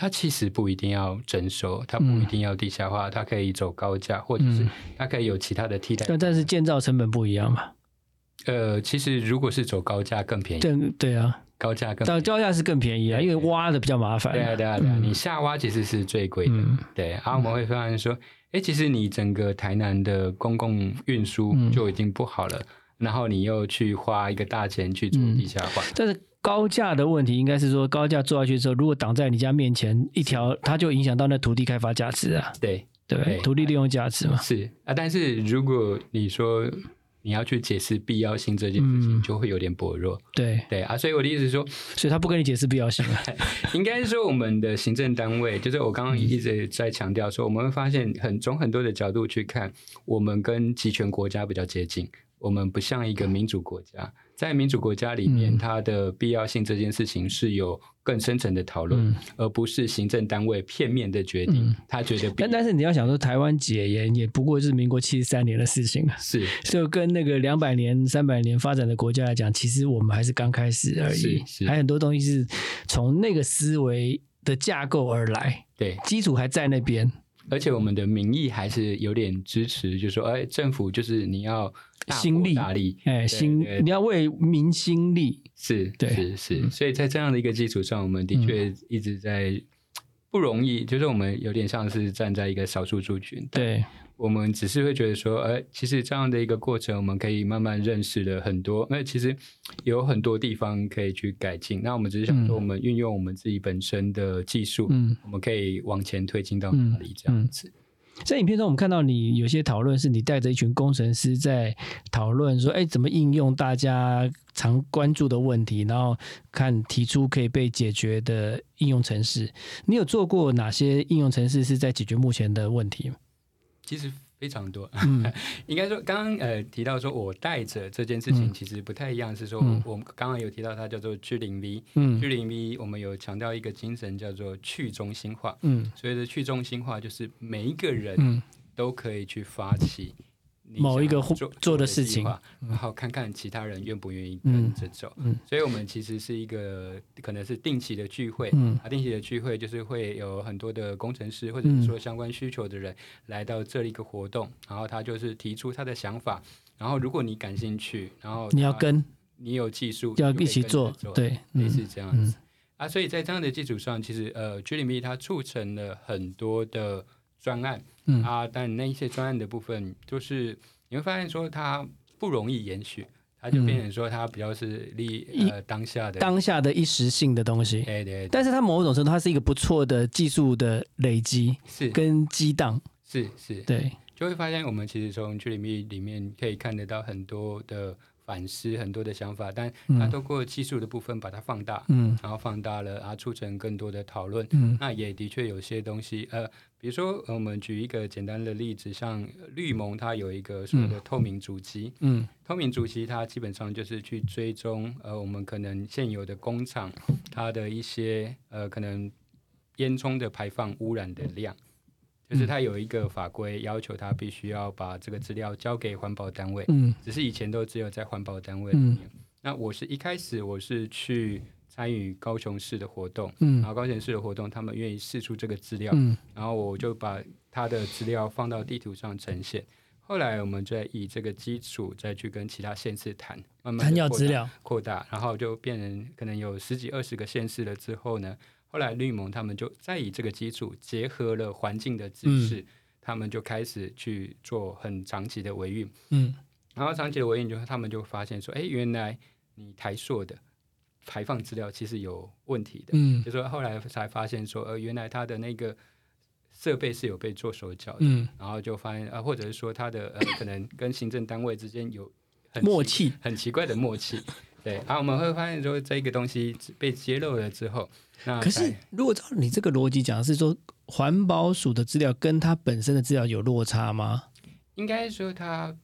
它其实不一定要征收，它不一定要地下化，它可以走高架，或者是嗯它可以有其他的替代。但但是建造成本不一样嘛，呃，其实如果是走高架更便宜，对对啊，高架更到高价是更便宜啊，因为挖的比较麻烦。对啊，对啊，对啊，嗯你下挖其实是最贵的。嗯对，然后我们会发现说，哎，其实你整个台南的公共运输嗯就已经不好了，然后你又去花一个大钱去做嗯地下化，但是高架的问题应该是说，高架做下去之后，如果挡在你家面前一条，它就影响到那土地开发价值啊，对，对对？土地利用价值嘛。是啊。但是如果你说你要去解释必要性这件事情，嗯就会有点薄弱。对，对啊，所以我的意思是说，所以他不跟你解释必要性啊。应该是说我们的行政单位，就是我刚刚一直在强调说，我们会发现很从很多的角度去看，我们跟集权国家比较接近，我们不像一个民主国家。在民主国家里面，嗯。它的必要性这件事情是有更深层的讨论，嗯。而不是行政单位片面的决定。嗯。他觉得必但但是你要想说，台湾解严也不过是民国七十三年的事情啊，是。就跟那个两百年、三百年发展的国家来讲，其实我们还是刚开始而已。是，是。还很多东西是从那个思维的架构而来，对，基础还在那边。而且我们的民意还是有点支持，就是说，哎，政府就是你要大心力国大力，哎，心你要为民心力，是，对。是是，嗯。所以在这样的一个基础上，我们的确一直在不容易，就是我们有点像是站在一个少数族群，对，我们只是会觉得说，哎，其实这样的一个过程，我们可以慢慢认识了很多，那其实有很多地方可以去改进。那我们只是想说，嗯。我们运用我们自己本身的技术，嗯。我们可以往前推进到哪里这样子。在影片中，我们看到你有些讨论是你带着一群工程师在讨论说，哎，怎么应用大家常关注的问题，然后看提出可以被解决的应用程式。你有做过哪些应用程式是在解决目前的问题？其实非常多，嗯。应该说，刚刚呃提到说我带着这件事情嗯。其实不太一样，是说嗯。我们刚刚有提到它叫做去零 V，嗯。G 零 V 我们有强调一个精神叫做去中心化，嗯。所谓的去中心化就是每一个人嗯。都可以去发起你某一个做做的事情。划然后看看其他人愿不愿意嗯跟着走。嗯。所以我们其实是一个可能是定期的聚会，嗯。啊，定期的聚会就是会有很多的工程师或者说相关需求的人来到这里一个活动，然后他就是提出他的想法，然后如果你感兴趣，然后你要跟你有技术，要一起做，，对，类嗯似这样子。啊，所以在这样的基础上，其实呃 g l m 它促成了很多的专案，嗯。啊，但那一些专案的部分，就是你会发现说它不容易延续，它就变成说它比较是立一呃当下的，当下的一时性的东西，对对，但是它某种程度它是一个不错的技术的累积是。跟激荡，是是，对，就会发现我们其实从去里面里面可以看得到很多的反思，很多的想法，但它嗯透过技术的部分把它放大，嗯然后放大了，然后促成更多的讨论。嗯那也的确有些东西，呃，比如说呃我们举一个简单的例子，像绿盟它有一个所谓的透明主机，嗯透明主机它基本上就是去追踪呃我们可能现有的工厂它的一些呃可能烟囱的排放污染的量。就是他有一个法规要求，他必须要把这个资料交给环保单位，嗯。只是以前都只有在环保单位里面。那我是一开始我是去参与高雄市的活动，嗯。然后高雄市的活动，他们愿意试出这个资料，嗯。然后我就把他的资料放到地图上呈现。后来我们再以这个基础再去跟其他县市谈，慢慢扩大要资料，扩大，然后就变成可能有十几二十个县市了之后呢，后来绿盟他们就再以这个基础结合了环境的知嗯，他们就开始去做很长期的维运。嗯。然后长期的维运就他们就发现说，哎，原来你台塑的排放资料其实有问题的，嗯。就说后来才发现说，呃，原来他的那个设备是有被做手脚的，嗯，然后就发现啊，或者是说他的呃可能跟行政单位之间有很默契，很奇怪的默契。对，好我们会发现说这个东西被揭露了之后，那可是如果照你这个逻辑讲，是说环保署的资料跟它本身的资料有落差吗？应该说它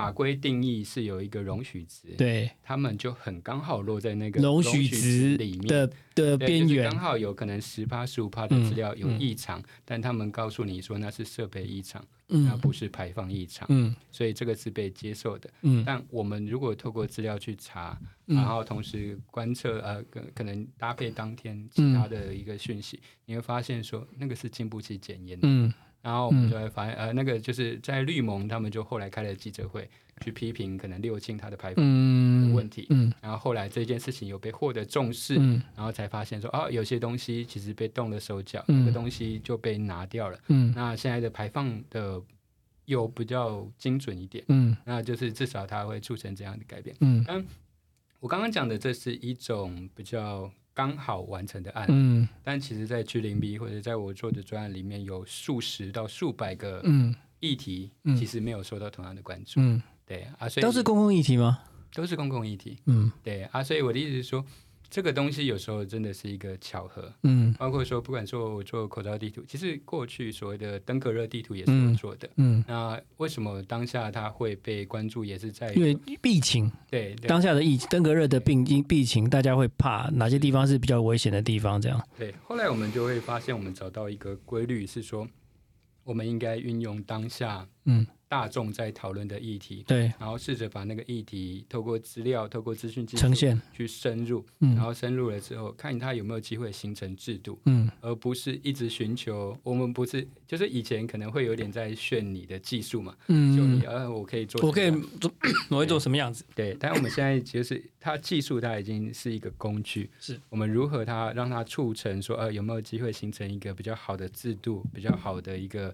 法规定义是有一个容许值，对，他们就很刚好落在那个容许许值里面的的边缘就是刚，好有可能十趴十五趴的资料有嗯。异常，但他们告诉你说那是设备异常，那嗯不是排放异常，嗯。所以这个是被接受的。嗯。但我们如果透过资料去查，嗯。然后同时观测呃，可可能搭配当天嗯。其他的一个讯息，你会发现说那个是经不起检验的。嗯然后我们就会发现，呃，那个就是在绿盟，他们就后来开了记者会，去批评可能六轻它的排放的嗯问题。嗯然后后来这件事情有被获得重视，嗯然后才发现说，哦，有些东西其实被动了手脚，嗯那个东西就被拿掉了。嗯那现在的排放的又比较精准一点，嗯那就是至少它会促成这样的改变。嗯我刚刚讲的这是一种比较刚好完成的案，嗯但其实在 G 零 B 或者在我做的专案里面，有数十到数百个嗯议题，嗯其实没有受到同样的关注。嗯，对啊，所以都是公共议题吗？都是公共议题。嗯对啊，所以我的意思是说，这个东西有时候真的是一个巧合。嗯包括说，不管说我做口罩地图，其实过去所谓的登革热地图也是我做的。嗯，那为什么当下它会被关注，也是在因为疫情对对当下的疫登革热的病疫病情，大家会怕哪些地方是比较危险的地方？这样，对。后来我们就会发现，我们找到一个规律是说，我们应该运用当下嗯，大众在讨论的议题，对，然后试着把那个议题透过资料、透过资讯呈现，去深入，嗯。然后深入了之后，看它有没有机会形成制度。嗯。而不是一直寻求，我们不是就是以前可能会有点在炫你的技术嘛，嗯。就你嗯，呃我可以做，我可以做，我会做什么样子？对，但我们现在就是它技术它已经是一个工具，是。我们如何它让它促成说呃有没有机会形成一个比较好的制度，比较好的一个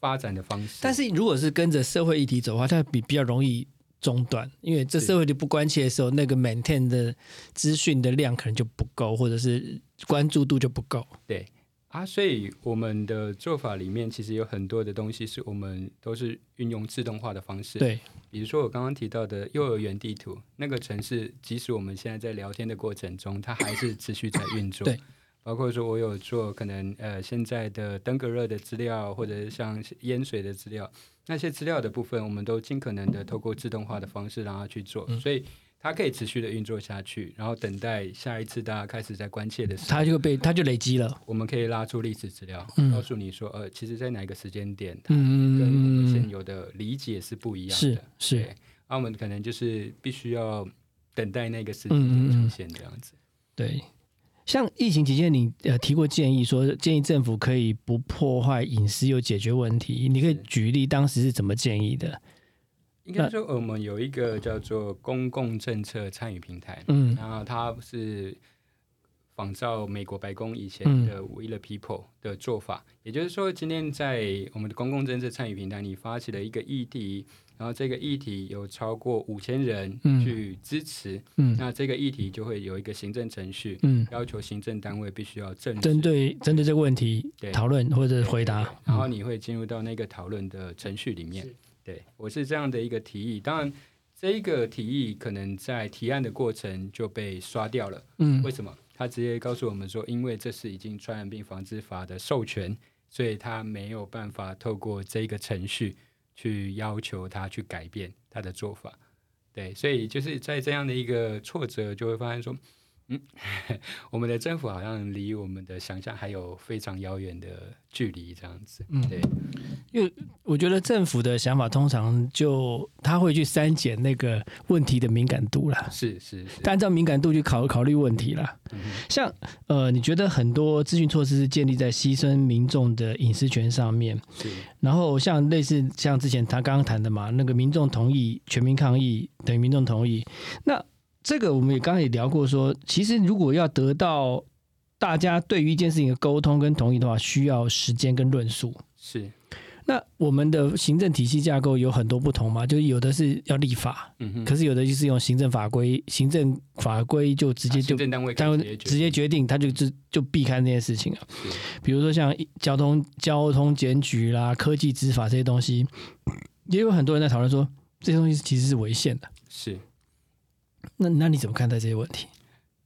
发展的方式。但是如果是跟着社会议题走的话，它比比较容易中断，因为这社会就不关切的时候，那个 maintain 的资讯的量可能就不够，或者是关注度就不够。对啊，所以我们的做法里面其实有很多的东西是我们都是运用自动化的方式，对，比如说我刚刚提到的幼儿园地图，那个城市，即使我们现在在聊天的过程中，它还是持续在运作。对，包括说我有做可能呃现在的登革热的资料，或者是像淹水的资料，那些资料的部分，我们都尽可能的透过自动化的方式让它去做，嗯所以它可以持续的运作下去，然后等待下一次大家开始在关切的时候。它就被它就累积了。我们可以拉出历史资料，嗯告诉你说，呃，其实，在哪一个时间点，它嗯跟我们嗯现有的理解是不一样是的。是对，那我们可能就是必须要等待那个时间出现这样子。对。像疫情期间，你呃提过建议说，建议政府可以不破坏隐私又解决问题。你可以举例当时是怎么建议的？应该说，我们有一个叫做公共政策参与平台，嗯然后它是仿照美国白宫以前嗯的 We the People 的做法，也就是说，今天在我们的公共政策参与平台，你发起了一个议题，然后这个议题有超过五千人嗯去支持，嗯那这个议题就会有一个行政程序，嗯，要求行政单位必须要正针对针对这个问题讨论或者回答。然后你会进入到那个讨论的程序里面。对我是这样的一个提议，当然这一个提议可能在提案的过程就被刷掉了。嗯为什么？他直接告诉我们说，因为这是已经传染病防治法的授权，所以他没有办法透过这个程序去要求他去改变他的做法。对，所以就是在这样的一个挫折，就会发现说，嗯，我们的政府好像离我们的想象还有非常遥远的距离，这样子。嗯对，因为我觉得政府的想法通常就他会去删减那个问题的敏感度啦，是是是，按照敏感度去考考虑问题啦。嗯像呃，你觉得很多资讯措施是建立在牺牲民众的隐私权上面，是然后像类似像之前他刚刚谈的嘛，那个民众同意全民抗议等于民众同意，那这个我们也刚刚也聊过说，其实如果要得到大家对于一件事情的沟通跟同意的话，需要时间跟论述。是，那我们的行政体系架构有很多不同嘛，就是有的是要立法，嗯哼，可是有的就是用行政法规，行政法规就直接就啊行政单位单直接决定，他就就就避开那件事情啊。比如说像交通交通检举啦、科技执法这些东西，也有很多人在讨论说这些东西其实是违宪的。是那那你怎么看待这些问题？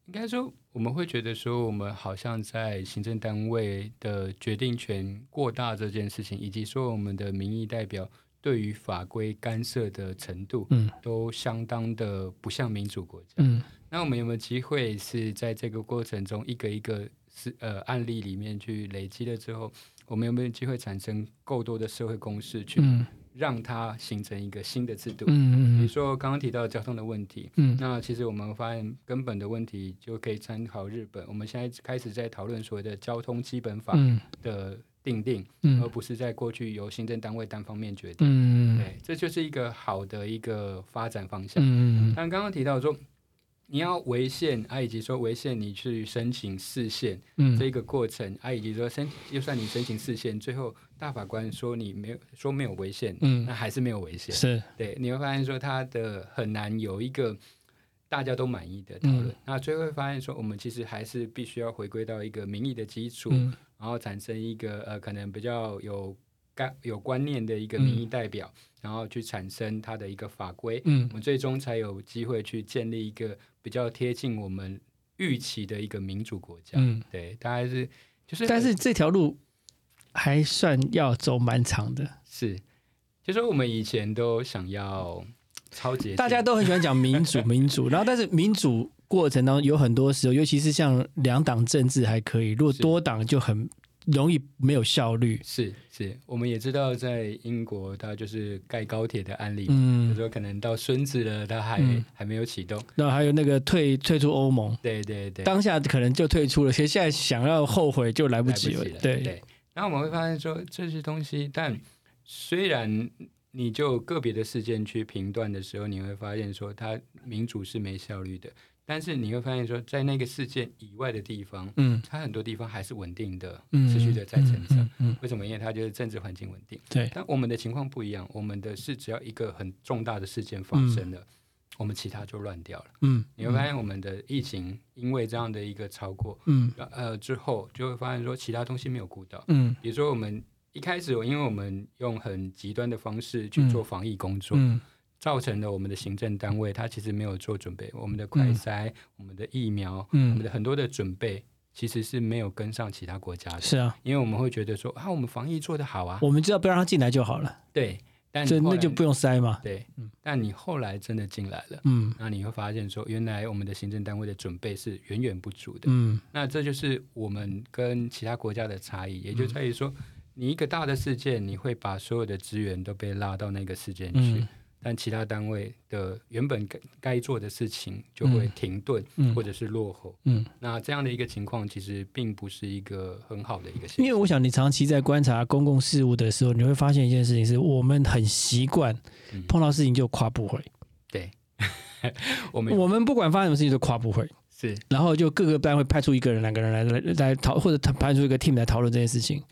应该说，我们会觉得说，我们好像在行政单位的决定权过大这件事情，以及说我们的民意代表对于法规干涉的程度，嗯都相当的不像民主国家。嗯那我们有没有机会是在这个过程中一个一个是呃案例里面去累积了之后，我们有没有机会产生够多的社会共识，去嗯让它形成一个新的制度？嗯嗯比如说刚刚提到交通的问题，嗯那其实我们发现根本的问题就可以参考日本。我们现在开始在讨论所谓的交通基本法嗯的定定，嗯而不是在过去由行政单位单方面决定。嗯对，这就是一个好的一个发展方向。嗯但刚刚提到说，你要违宪啊，以及说违宪你去申请释宪嗯。这个过程啊，以及说申，就算你申请释宪，最后大法官说你没有说没有违宪，嗯。那还是没有违宪。是。对，你会发现说它的很难有一个大家都满意的讨论。嗯。那最后会发现说，我们其实还是必须要回归到一个民意的基础，嗯。然后产生一个呃可能比较有概有观念的一个民意代表，然后去产生它的一个法规，嗯我们最终才有机会去建立一个比较贴近我们预期的一个民主国家。嗯，对，大概是就是，但是这条路还算要走蛮长的。是，就说我们以前都想要超级，大家都很喜欢讲民主，民主，然后但是民主过程当中有很多时候，尤其是像两党政治还可以，如果多党就很容易没有效率。是是，我们也知道，在英国，它就是盖高铁的案例，就嗯，说可能到孙子了，它还、嗯还没有启动。那还有那个退退出欧盟，对对对，当下可能就退出了，其实现在想要后悔就来不及了。了。对，对，然后我们会发现说这些东西，但虽然你就个别的事件去评断的时候，你会发现说它民主是没效率的，但是你会发现说在那个事件以外的地方，嗯它很多地方还是稳定的，嗯，持续的在成长。嗯嗯，为什么？因为它就是政治环境稳定。对，但我们的情况不一样，我们的是只要一个很重大的事件发生了，我们其他就乱掉了。嗯，你会发现我们的疫情因为这样的一个超过，嗯呃之后就会发现说其他东西没有顾到，嗯比如说我们一开始因为我们用很极端的方式去做防疫工作，嗯造成了我们的行政单位它其实没有做准备，我们的快筛、我们的疫苗、我们嗯，的很多的准备其实是没有跟上其他国家的，是啊，因为我们会觉得说啊我们防疫做得好啊，我们只要不要让他进来就好了，对，但后来所以那就不用塞嘛。对，但你后来真的进来了。嗯。那你会发现说，原来我们的行政单位的准备是远远不足的。嗯。那这就是我们跟其他国家的差异，也就在于说，你一个大的事件，你会把所有的资源都被拉到那个事件去，嗯但其他单位的原本该该做的事情就会停顿、嗯。或者是落后。嗯，那这样的一个情况，其实并不是一个很好的一个因现象。为我想你长期在观察公共事务的时候，你会发现一件事情是，我们很习惯嗯。碰到事情就跨部会，对，我们我们不管发生什么事情都跨部会，是。然后就各个班会派出一个人、两个人来来来讨，或者他派出一个 team 来讨论这件事情。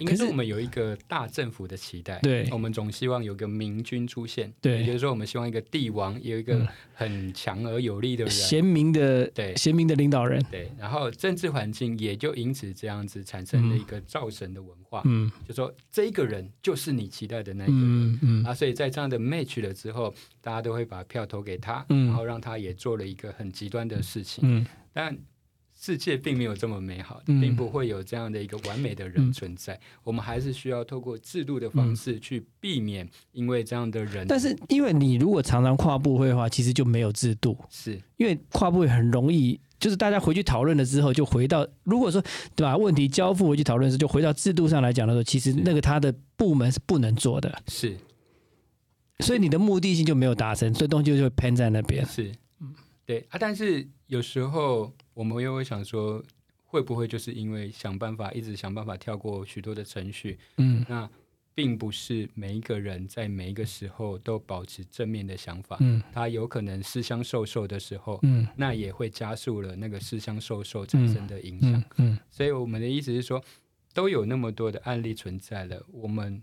可是是我们有一个大政府的期待，对。我们总希望有个明君出现，对。也就是说，我们希望一个帝王有一嗯。个很强而有力的人，贤明的对。贤明的领导人，对，然后政治环境也就因此这样子产生了一个造神的文化，嗯。就说这一个人就是你期待的那一个人。嗯嗯。啊，所以在这样的 match 了之后，大家都会把票投给他，嗯。然后让他也做了一个很极端的事情。嗯但世界并没有这么美好，嗯并不会有这样的一个完美的嗯人存在。我们还是需要透过制度的方式去避免，因为这样的人，但是因为你如果常常跨部会的话，其实就没有制度，是因为跨部会很容易。就是大家回去讨论了之后，就回到如果说对吧？问题交付回去讨论的时候，就回到制度上来讲的时候，其实那个他的部门是不能做的，是所以你的目的性就没有达成，所以东西就会偏在那边。是，对啊。但是有时候我们又会想说，会不会就是因为想办法一直想办法跳过许多的程序，嗯那并不是每一个人在每一个时候都保持正面的想法，嗯他有可能思乡受受的时候，嗯那也会加速了那个思乡受受产生的影响。嗯嗯所以我们的意思是说，都有那么多的案例存在了，我们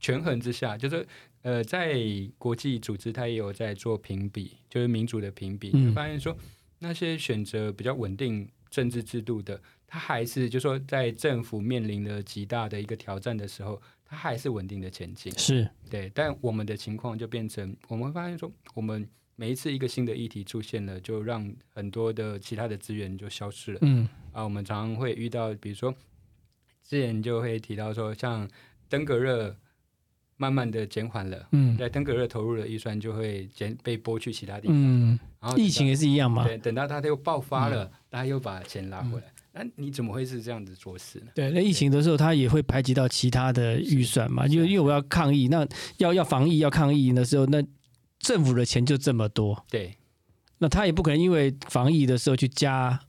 权衡之下，就是呃，在国际组织它也有在做评比，就是民主的评比，发现说那些选择比较稳定政治制度的，它还是就说在政府面临了极大的一个挑战的时候，它还是稳定的前进。是，对，但我们的情况就变成，我们会发现说，我们每一次一个新的议题出现了，就让很多的其他的资源就消失了。嗯啊，我们常常会遇到，比如说之前就会提到说，像登革热慢慢的减缓了，嗯。在登革热投入的预算就会减被拨去其他地方，嗯，然后疫情也是一样嘛。对，等到它又爆发了，大家又把钱拉回来，那、你怎么会是这样子做事呢？对，那疫情的时候，它也会排挤到其他的预算嘛，因为因为我要抗疫，那要要防疫要抗疫的时候，那政府的钱就这么多，对。那他也不可能因为防疫的时候去加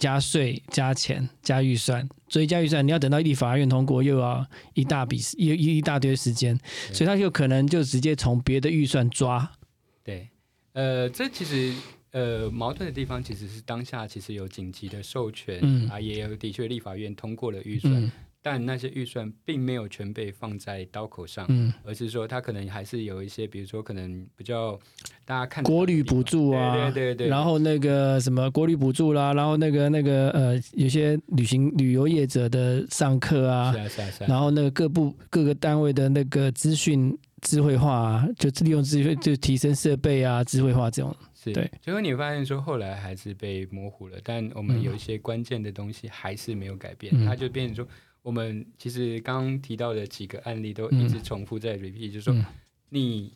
加税、加钱、加预算，所以加预算你要等到立法院通过，又要一大笔一一一大堆时间，所以他就可能就直接从别的预算抓。对，呃，这其实。呃，矛盾的地方其实是当下其实有紧急的授权，嗯。啊，也有的确立法院通过了预算，嗯但那些预算并没有全被放在刀口上，嗯，而是说它可能还是有一些，比如说可能比较大家看国旅补助啊，对对对对，然后那个什么国旅补助啦，然后那个那个呃，有些旅行旅游业者的上课啊是，啊是啊是啊，然后那个各部各个单位的那个资讯智慧化啊，就利用智慧就提升设备啊，智慧化这种。是。对，最后你发现说后来还是被模糊了，但我们有一些关键的东西还是没有改变，嗯。它就变成说，我们其实刚刚提到的几个案例都一直重复在 repeat，、就是说嗯。你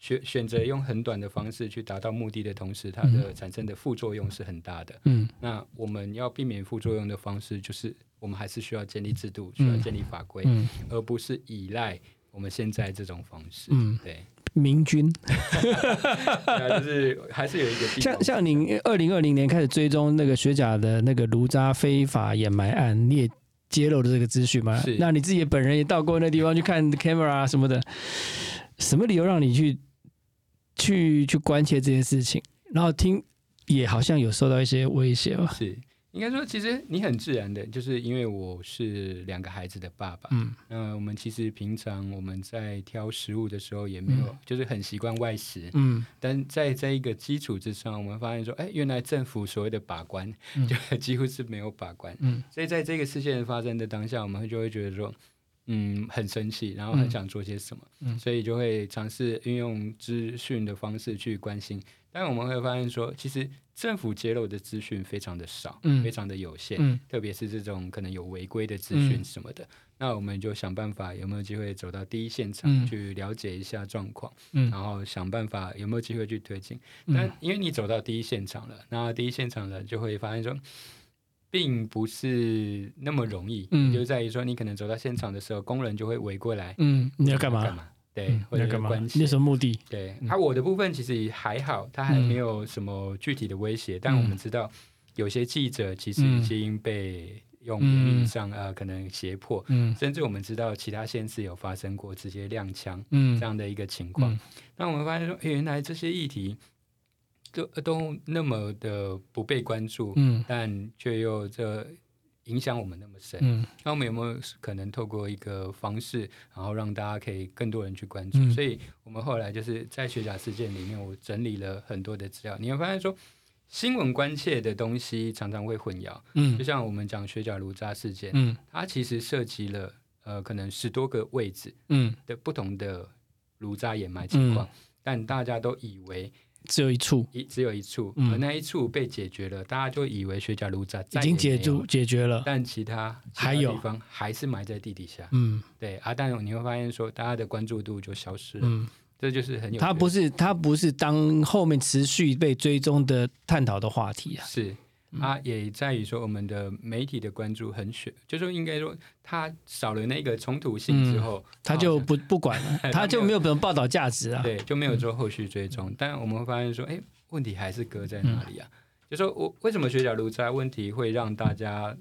选选择用很短的方式去达到目的的同时，它的产生的副作用是很大的。嗯。那我们要避免副作用的方式，就是我们还是需要建立制度，需要建立法规，嗯。而不是依赖我们现在这种方式。嗯，对，明君，对啊就是还是有一个像像您二零二零年开始追踪那个学甲的那个卢渣非法掩埋案，你也揭露的这个资讯吗是？那你自己本人也到过那地方去看 camera 啊什么的，什么理由让你去去去关切这件事情？然后听也好像有受到一些威胁吧？是应该说，其实你很自然的，就是因为我是两个孩子的爸爸，嗯那我们其实平常我们在挑食物的时候也没有，就是很习惯外食，嗯但在这一个基础之上，我们发现说，哎，原来政府所谓的把关，嗯就几乎是没有把关，嗯所以在这个事件发生的当下，我们就会觉得说，嗯，很生气，然后很想做些什么，嗯所以就会尝试运用资讯的方式去关心。但我们会发现说，其实政府揭露的资讯非常的少，嗯非常的有限，嗯特别是这种可能有违规的资讯什么的。那我们就想办法有没有机会走到第一现场、嗯去了解一下状况，嗯然后想办法有没有机会去推进。嗯但因为你走到第一现场了，那第一现场了就会发现说，并不是那么容易，嗯就在于说你可能走到现场的时候，工人就会围过来，嗯，你要干嘛？干嘛？对，嗯或者关切那。什么目的？对，啊，我的部分其实也还好，他还没有什么具体的威胁，但我们知道有些记者其实已经被用言语上、呃可能胁迫，嗯。甚至我们知道其他县市有发生过直接亮枪嗯。这样的一个情况。嗯。那我们发现说，原来这些议题都都那么的不被关注，嗯。但却又这影响我们那么深。嗯那我们有没有可能透过一个方式，然后让大家可以更多人去关注？嗯所以我们后来就是在学甲事件里面，我整理了很多的资料，你会发现说。新闻关切的东西常常会混淆，就嗯像我们讲学甲炉渣事件，嗯它其实涉及了呃可能十多个位置嗯，的不同的炉渣掩埋情况，但大家都以为只有一处一只有一处，嗯而那一处被解决了，大家就以为学甲炉渣已经解住决，解决了。但其他还有地方还是埋在地底下。嗯对啊，但你会发现说，大家的关注度就消失了，嗯，这就是很有。它不是它不是当后面持续被追踪的探讨的话题啊。是。啊，也在于说我们的媒体的关注很选，就说应该说它少了那个冲突性之后，他就不不管了，他就没有什么报道价值啊。对就没有做后续追踪。但我们会发现说，哎，问题还是搁在哪里啊？就说我为什么学甲炉渣问题会让大家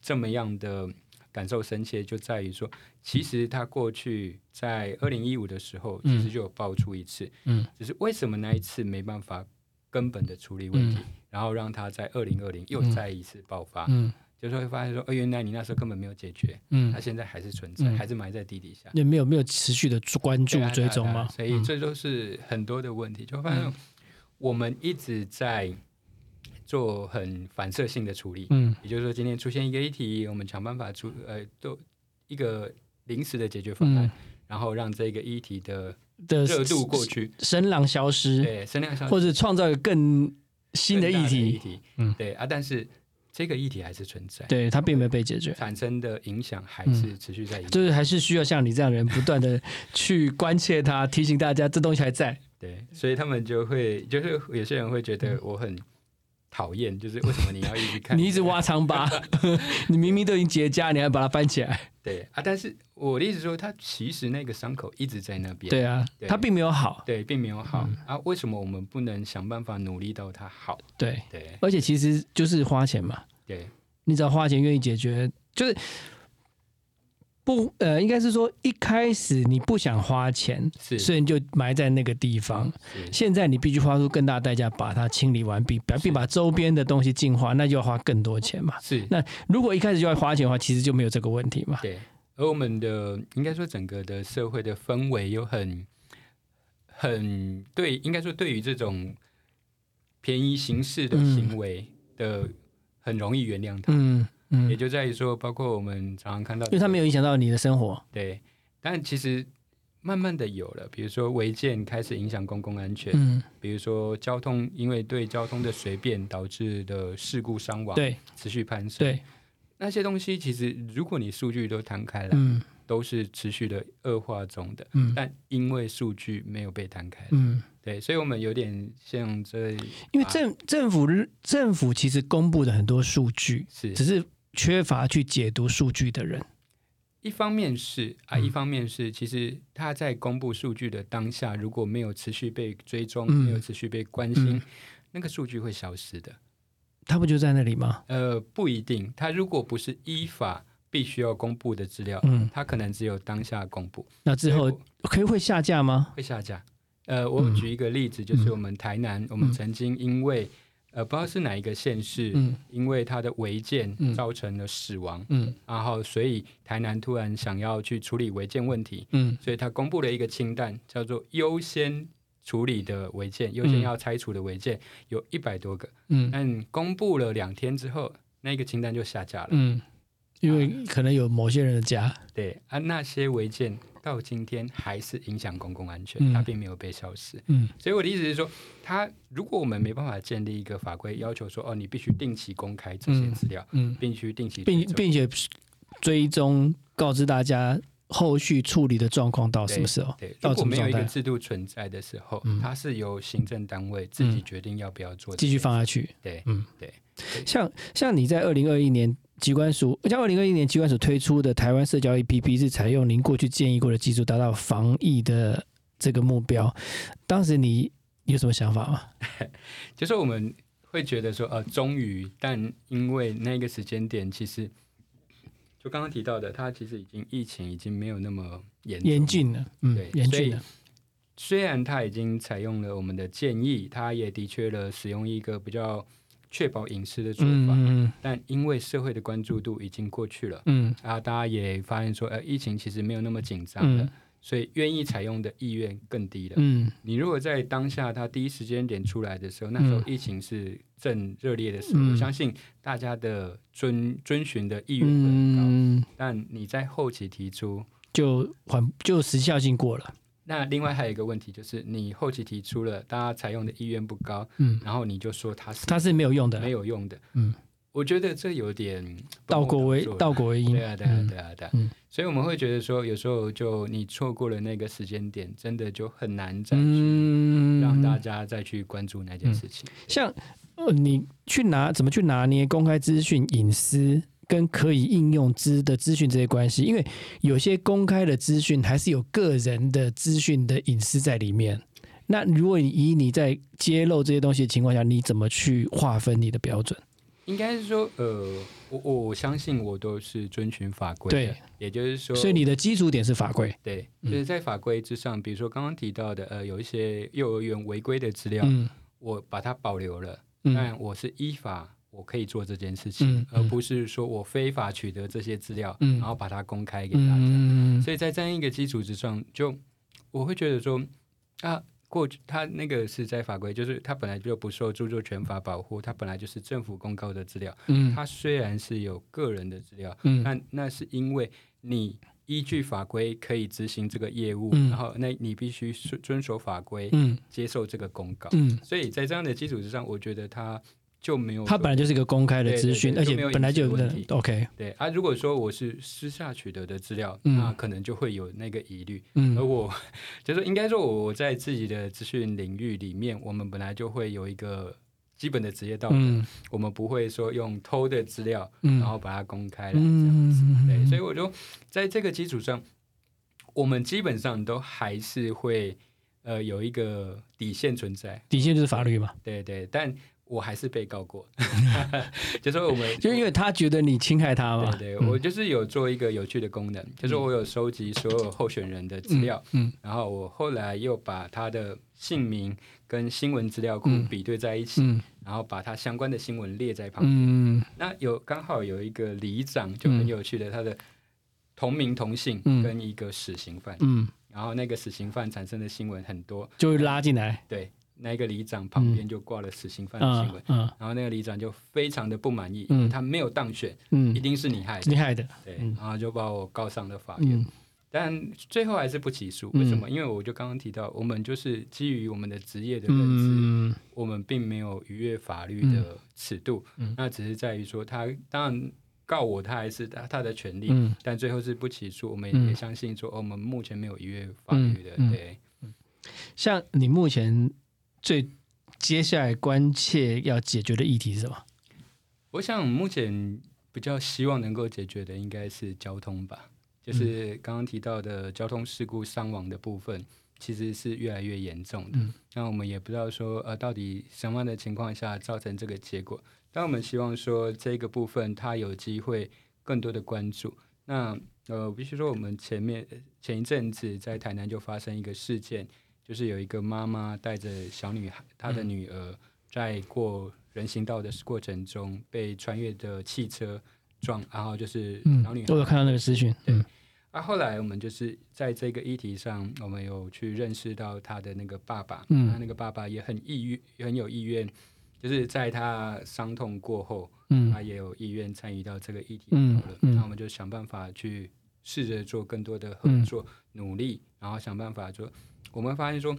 这么样的感受深切，就在于说，其实他过去在二零一五的时候，其实就有爆出一次，嗯，只是为什么那一次没办法根本的处理问题，然后让它在二零二零又再一次爆发，嗯。就是会发现说，哦，原来你那时候根本没有解决，嗯它，现在还是存在，嗯。还是埋在地底下。也没有没有持续的关注追踪吗？所以嗯。这都是很多的问题，就会发现嗯。我们一直在做很反射性的处理，嗯也就是说，今天出现一个议题，我们想办法出呃，都一个临时的解决方案，嗯。然后让这个议题的的热度过去，声浪消失，对，声浪消失或者创造一个更新的议题议题，嗯对啊，但是这个议题还是存在，对它并没有被解决。产生的影响还嗯是持续在影响。就是还是需要像你这样的人不断的 去关切它，提醒大家这东西还在。对，所以他们就会，就是有些人会觉得我很讨厌，就是为什么你要一直看？嗯 你一直挖长疤，你明明都已经结痂，你还把它翻起来。对啊，但是我的意思说，他其实那个伤口一直在那边，对啊，对它并没有好。对，并没有好、嗯啊。为什么我们不能想办法努力到它好？对，对而且其实就是花钱嘛，对你只要花钱愿意解决，就是不呃，应该是说一开始你不想花钱，是所以你就埋在那个地方。是现在你必须花出更大代价把它清理完毕，并并把周边的东西净化，那就要花更多钱嘛。是，那如果一开始就要花钱的话，其实就没有这个问题嘛。对。而我们的应该说整个的社会的氛围又很很对，应该说对于这种便宜形式的行为的、很容易原谅它。嗯嗯，也就在于说，包括我们常常看到因，为它没有影响到你的生活。对，但其实慢慢的有了，比如说违建开始影响公共安全，嗯，比如说交通因为对交通的随便导致的事故伤亡对。持续攀升，对，那些东西其实如果你数据都摊开了，嗯。都是持续的恶化中的，嗯。但因为数据没有被摊开，嗯，对，所以我们有点像这，因为政政府政府其实公布的很多数据，是。只是缺乏去解读数据的人。一方面是啊，嗯一方面是其实他在公布数据的当下，如果没有持续被追踪，嗯没有持续被关心，嗯那个数据会消失的。他不就在那里吗？呃，不一定，他如果不是依法必须要公布的资料，嗯，他可能只有当下公布，那之后可以会下架吗？会下架。呃，我嗯举一个例子，就是我们台南，我们嗯曾经因为呃不知道是哪一个县市，嗯。因为它的违建嗯。造成了死亡，嗯。然后所以台南突然想要去处理违建问题，嗯。所以他公布了一个清单，叫做优先处理的违建，优先要拆除的违建有一百多个，嗯。但公布了两天之后，那个清单就下架了。嗯，因为可能有某些人的家。对啊，那些违建到今天还是影响公共安全，嗯。它并没有被消失。嗯。所以我的意思是说，它如果我们没办法建立一个法规，要求说哦，你必须定期公开这些资料，嗯，必须定期并并且追踪告知大家后续处理的状况到什么时候？对，到如果没有一个？制度存在的时候，嗯它是由行政单位自己决定要不要做，继续放下去。对，嗯，对，像像你在二零二一年机关署，像二零二一年机关署推出的台湾社交 APP 是采用您过去建议过的技术，达到防疫的这个目标。当时你有什么想法吗？就是我们会觉得说，呃，终于，但因为那个时间点，其实就刚刚提到的，它其实已经疫情已经没有那么严严峻了，嗯对，所以严峻了，虽然它已经采用了我们的建议，它也的确了使用一个比较确保隐私的做法，嗯嗯。但因为社会的关注度已经过去了，嗯。啊，大家也发现说，呃，疫情其实没有那么紧张了，嗯所以愿意采用的意愿更低了。嗯。你如果在当下他第一时间点出来的时候，那时候嗯。疫情是正热烈的时候，嗯。我相信大家的遵遵循的意愿会很高。嗯，但你在后期提出，就缓就时效性过了，那另外还有一个问题就是，你后期提出了，大家采用的意愿不高，嗯，然后你就说它是它是没有用的，没有用的。嗯，我觉得这有点倒果为倒倒果为因，对啊，对啊，嗯对啊，对啊。嗯所以我们会觉得说，有时候就你错过了那个时间点，真的就很难再去嗯，让大家再去关注那件事情。像呃，你去拿怎么去拿捏公开资讯隐私跟可以应用资的资讯这些关系？因为有些公开的资讯还是有个人的资讯的隐私在里面。那如果你以你在揭露这些东西的情况下，你怎么去划分你的标准？应该是说，呃，我我我相信我都是遵循法规的，对，也就是说，所以你的基础点是法规。对，嗯。就是在法规之上，比如说刚刚提到的，呃，有一些幼儿园违规的资料，嗯。我把它保留了，嗯。但我是依法我可以做这件事情，嗯而不是说我非法取得这些资料，嗯。然后把它公开给大家。嗯。所以在这样一个基础之上，就我会觉得说啊。过去，它那个是在法规，就是它本来就不受著作权法保护，它本来就是政府公告的资料。嗯它虽然是有个人的资料，嗯但那是因为你依据法规可以执行这个业务，嗯然后那你必须遵遵守法规，嗯接受这个公告。嗯，所以在这样的基础之上，我觉得它就没有它本来就是一个公开的资讯，而且本来就 OK，对啊。如果说我是私下取得的资料，嗯那可能就会有那个疑虑。嗯而我 就是应该说我在自己的资讯领域里面，我们本来就会有一个基本的职业道德，嗯我们不会说用偷的资料，嗯然后把它公开了这样子。嗯对，所以我就在这个基础上，我们基本上都还是会呃有一个底线存在。底线就是法律嘛，对对，但我还是被告过，就是我们就因为他觉得你侵害他嘛，对我就是有做一个有趣的功能，就是我有收集所有候选人的资料，嗯然后我后来又把他的姓名跟新闻资料库嗯。比对在一起，嗯。然后把他相关的新闻列在旁边。嗯那有刚好有一个里长就很有趣的，他的同名同姓嗯。跟一个死刑犯，嗯，然后那个死刑犯产生的新闻很多，就会拉进来，对，那个里长旁边就挂了死刑犯的新闻，嗯嗯。然后那个里长就非常的不满意，嗯。他没有当选，一嗯，定是你害的，你害的，对，嗯。然后就把我告上了法院。嗯。但最后还是不起诉，嗯。为什么？因为我就刚刚提到，我们就是基于我们的职业的认知，嗯。我们并没有逾越法律的尺度，嗯。那只是在于说他当然告我，他还是他他的权利，嗯。但最后是不起诉。我们嗯。也相信说，哦，我们目前没有逾越法律的，对。像你目前最接下来关切要解决的议题是什么？我想目前比较希望能够解决的应该是交通吧，就是刚刚提到的交通事故伤亡的部分，其实是越来越严重的。嗯那我们也不知道说，呃，到底什么样的情况下造成这个结果。但我们希望说，这个部分它有机会更多的关注。那呃，必须说，我们前面前一阵子在台南就发生一个事件，就是有一个妈妈带着小女孩，她的女儿在过人行道的过程中被穿越的汽车撞，然后就是嗯小女，孩我有看到那个资讯，对嗯。啊，后来我们就是在这个议题上，我们有去认识到她的那个爸爸，嗯。他那个爸爸也很意愿，也很有意愿，就是在他伤痛过后，嗯。他也有意愿参与到这个议题讨论。嗯那我们就想办法去试着做更多的合嗯。作、努力，然后想办法做。我们发现说，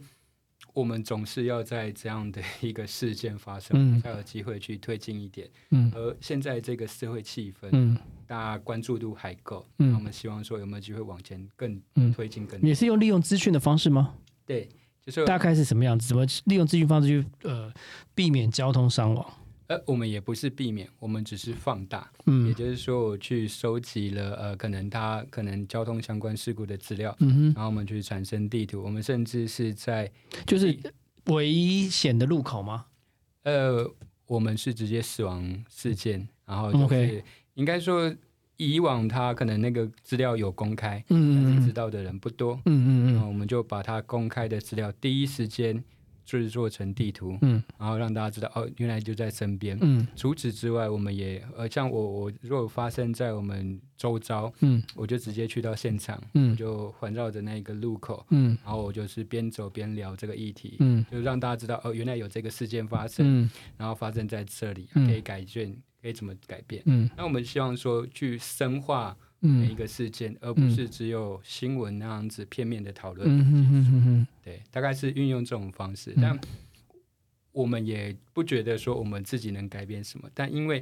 我们总是要在这样的一个事件发生，嗯才有机会去推进一点。嗯而现在这个社会气氛，嗯大家关注度还够，嗯我们希望说有没有机会往前更嗯推进更多？也是用利用资讯的方式吗？对，就是大概是什么样子？怎么利用资讯方式去呃避免交通伤亡？呃，我们也不是避免，我们只是放大，嗯。也嗯就是说，我去收集了呃，可能它可能交通相关事故的资料，嗯哼，然后我们去产生地图，我们甚至是在就是危险的路口吗？呃，我们是直接死亡事件，然后就是应该说以往它可能那个资料有公开，但嗯嗯。是知道的人不多，嗯嗯。然后我们就把它公开的资料第一时间制作成地图，嗯。然后让大家知道哦，原来就在身边。嗯。除此之外，我们也呃，像我我如果发生在我们周遭，嗯。我就直接去到现场，我嗯就环绕着那个路口，嗯。然后我就是边走边聊这个议题，嗯。就让大家知道哦，原来有这个事件发生，嗯。然后发生在这里，嗯。可以改变，可以怎么改变。嗯。那我们希望说去深化每一嗯个事件，而不是只有新闻那样子片面的讨论。对，大概是运用这种方式，嗯但我们也不觉得说我们自己能改变什么，但因为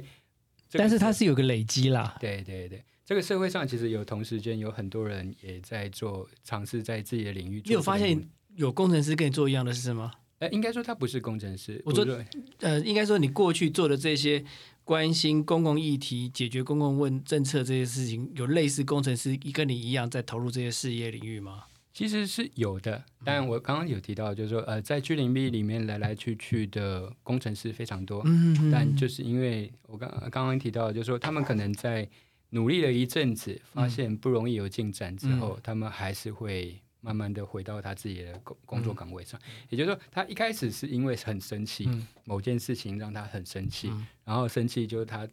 这个但是它是有个累积啦。对对对，这个社会上其实有同时间有很多人也在做尝试，在自己的领域你有发现？有工程师跟你做一样的事吗？呃，应该说他不是工程师，我说不是呃，应该说你过去做的这些关心公共议题、解决公共问政策这些事情，有类似工程师跟你一样在投入这些事业领域吗？其实是有的，但我刚刚有提到，就是说，呃，在居零 B 里面来来去去的工程师非常多，嗯但就是因为我刚刚刚提到，就是说他们可能在努力了一阵子，发现不容易有进展之后，他们还是会慢慢的回到他自己的工工作岗位上。也就是说，他一开始是因为很生气，嗯。某件事情让他很生气，嗯。然后生气就是他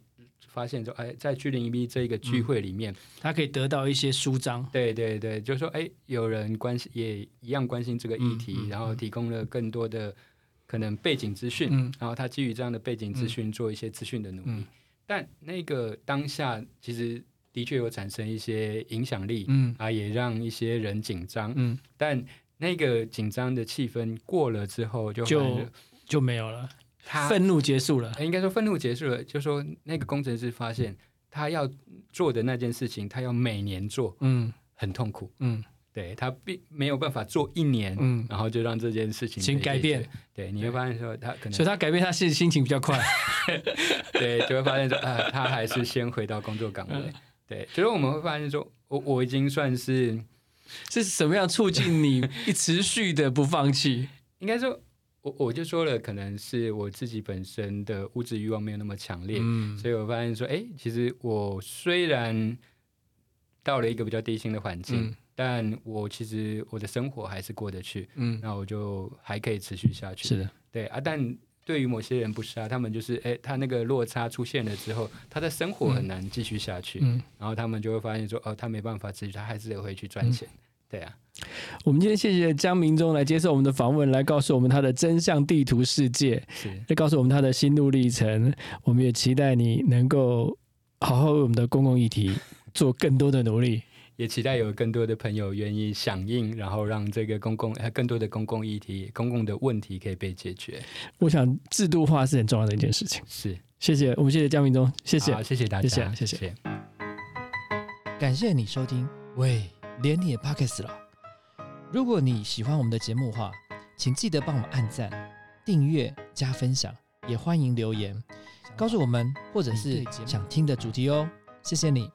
发现说，哎，在 G 零一 B 这个聚会里面，他可以得到一些舒张。对对对，就是说，哎，有人关心也一样关心这个议题，然后提供了更多的可能背景资讯，嗯。然后他基于这样的背景资讯做一些资讯的努力。嗯。但那个当下其实的确有产生一些影响力，嗯啊，也让一些人紧张。嗯，但那个紧张的气氛过了之后就，就就没有了，他愤怒结束了。哎应该说愤怒结束了，就说那个工程师发现他要做的那件事情，他要每年做，嗯很痛苦。嗯对他并没有办法做一年，嗯，然后就让这件事情请改变。对，你会发现说他可能所以他改变他是心情比较快。对，就会发现说啊，他还是先回到工作岗位。嗯对，就是我们会发现说，我我已经算是是什么样促进你一持续的不放弃？应该说，我我就说了，可能是我自己本身的物质欲望没有那么强烈，嗯所以我发现说，哎，其实我虽然到了一个比较低薪的环境，嗯但我其实我的生活还是过得去，嗯，那我就还可以持续下去。是的，对啊，但对于某些人不是啊，他们就是哎，他那个落差出现了之后，他的生活很难继续下去，嗯。然后他们就会发现说，哦，他没办法持续，他还是得回去赚钱。对啊，我们今天谢谢江明忠来接受我们的访问，来告诉我们他的真相地图世界，是来告诉我们他的心路历程。我们也期待你能够好好为我们的公共议题做更多的努力。也期待有更多的朋友愿意响应，然后让这个公共呃更多的公共议题、公共的问题可以被解决。我想制度化是很重要的一件事情。是，谢谢，我们谢谢江明忠，谢谢好，。谢谢大家，谢谢谢谢谢感谢你收听，喂，连你也 Pockets 了。如果你喜欢我们的节目的话，请记得帮我们按赞、订阅、加分享，也欢迎留言告诉我们或者是想听的主题哦。谢谢你。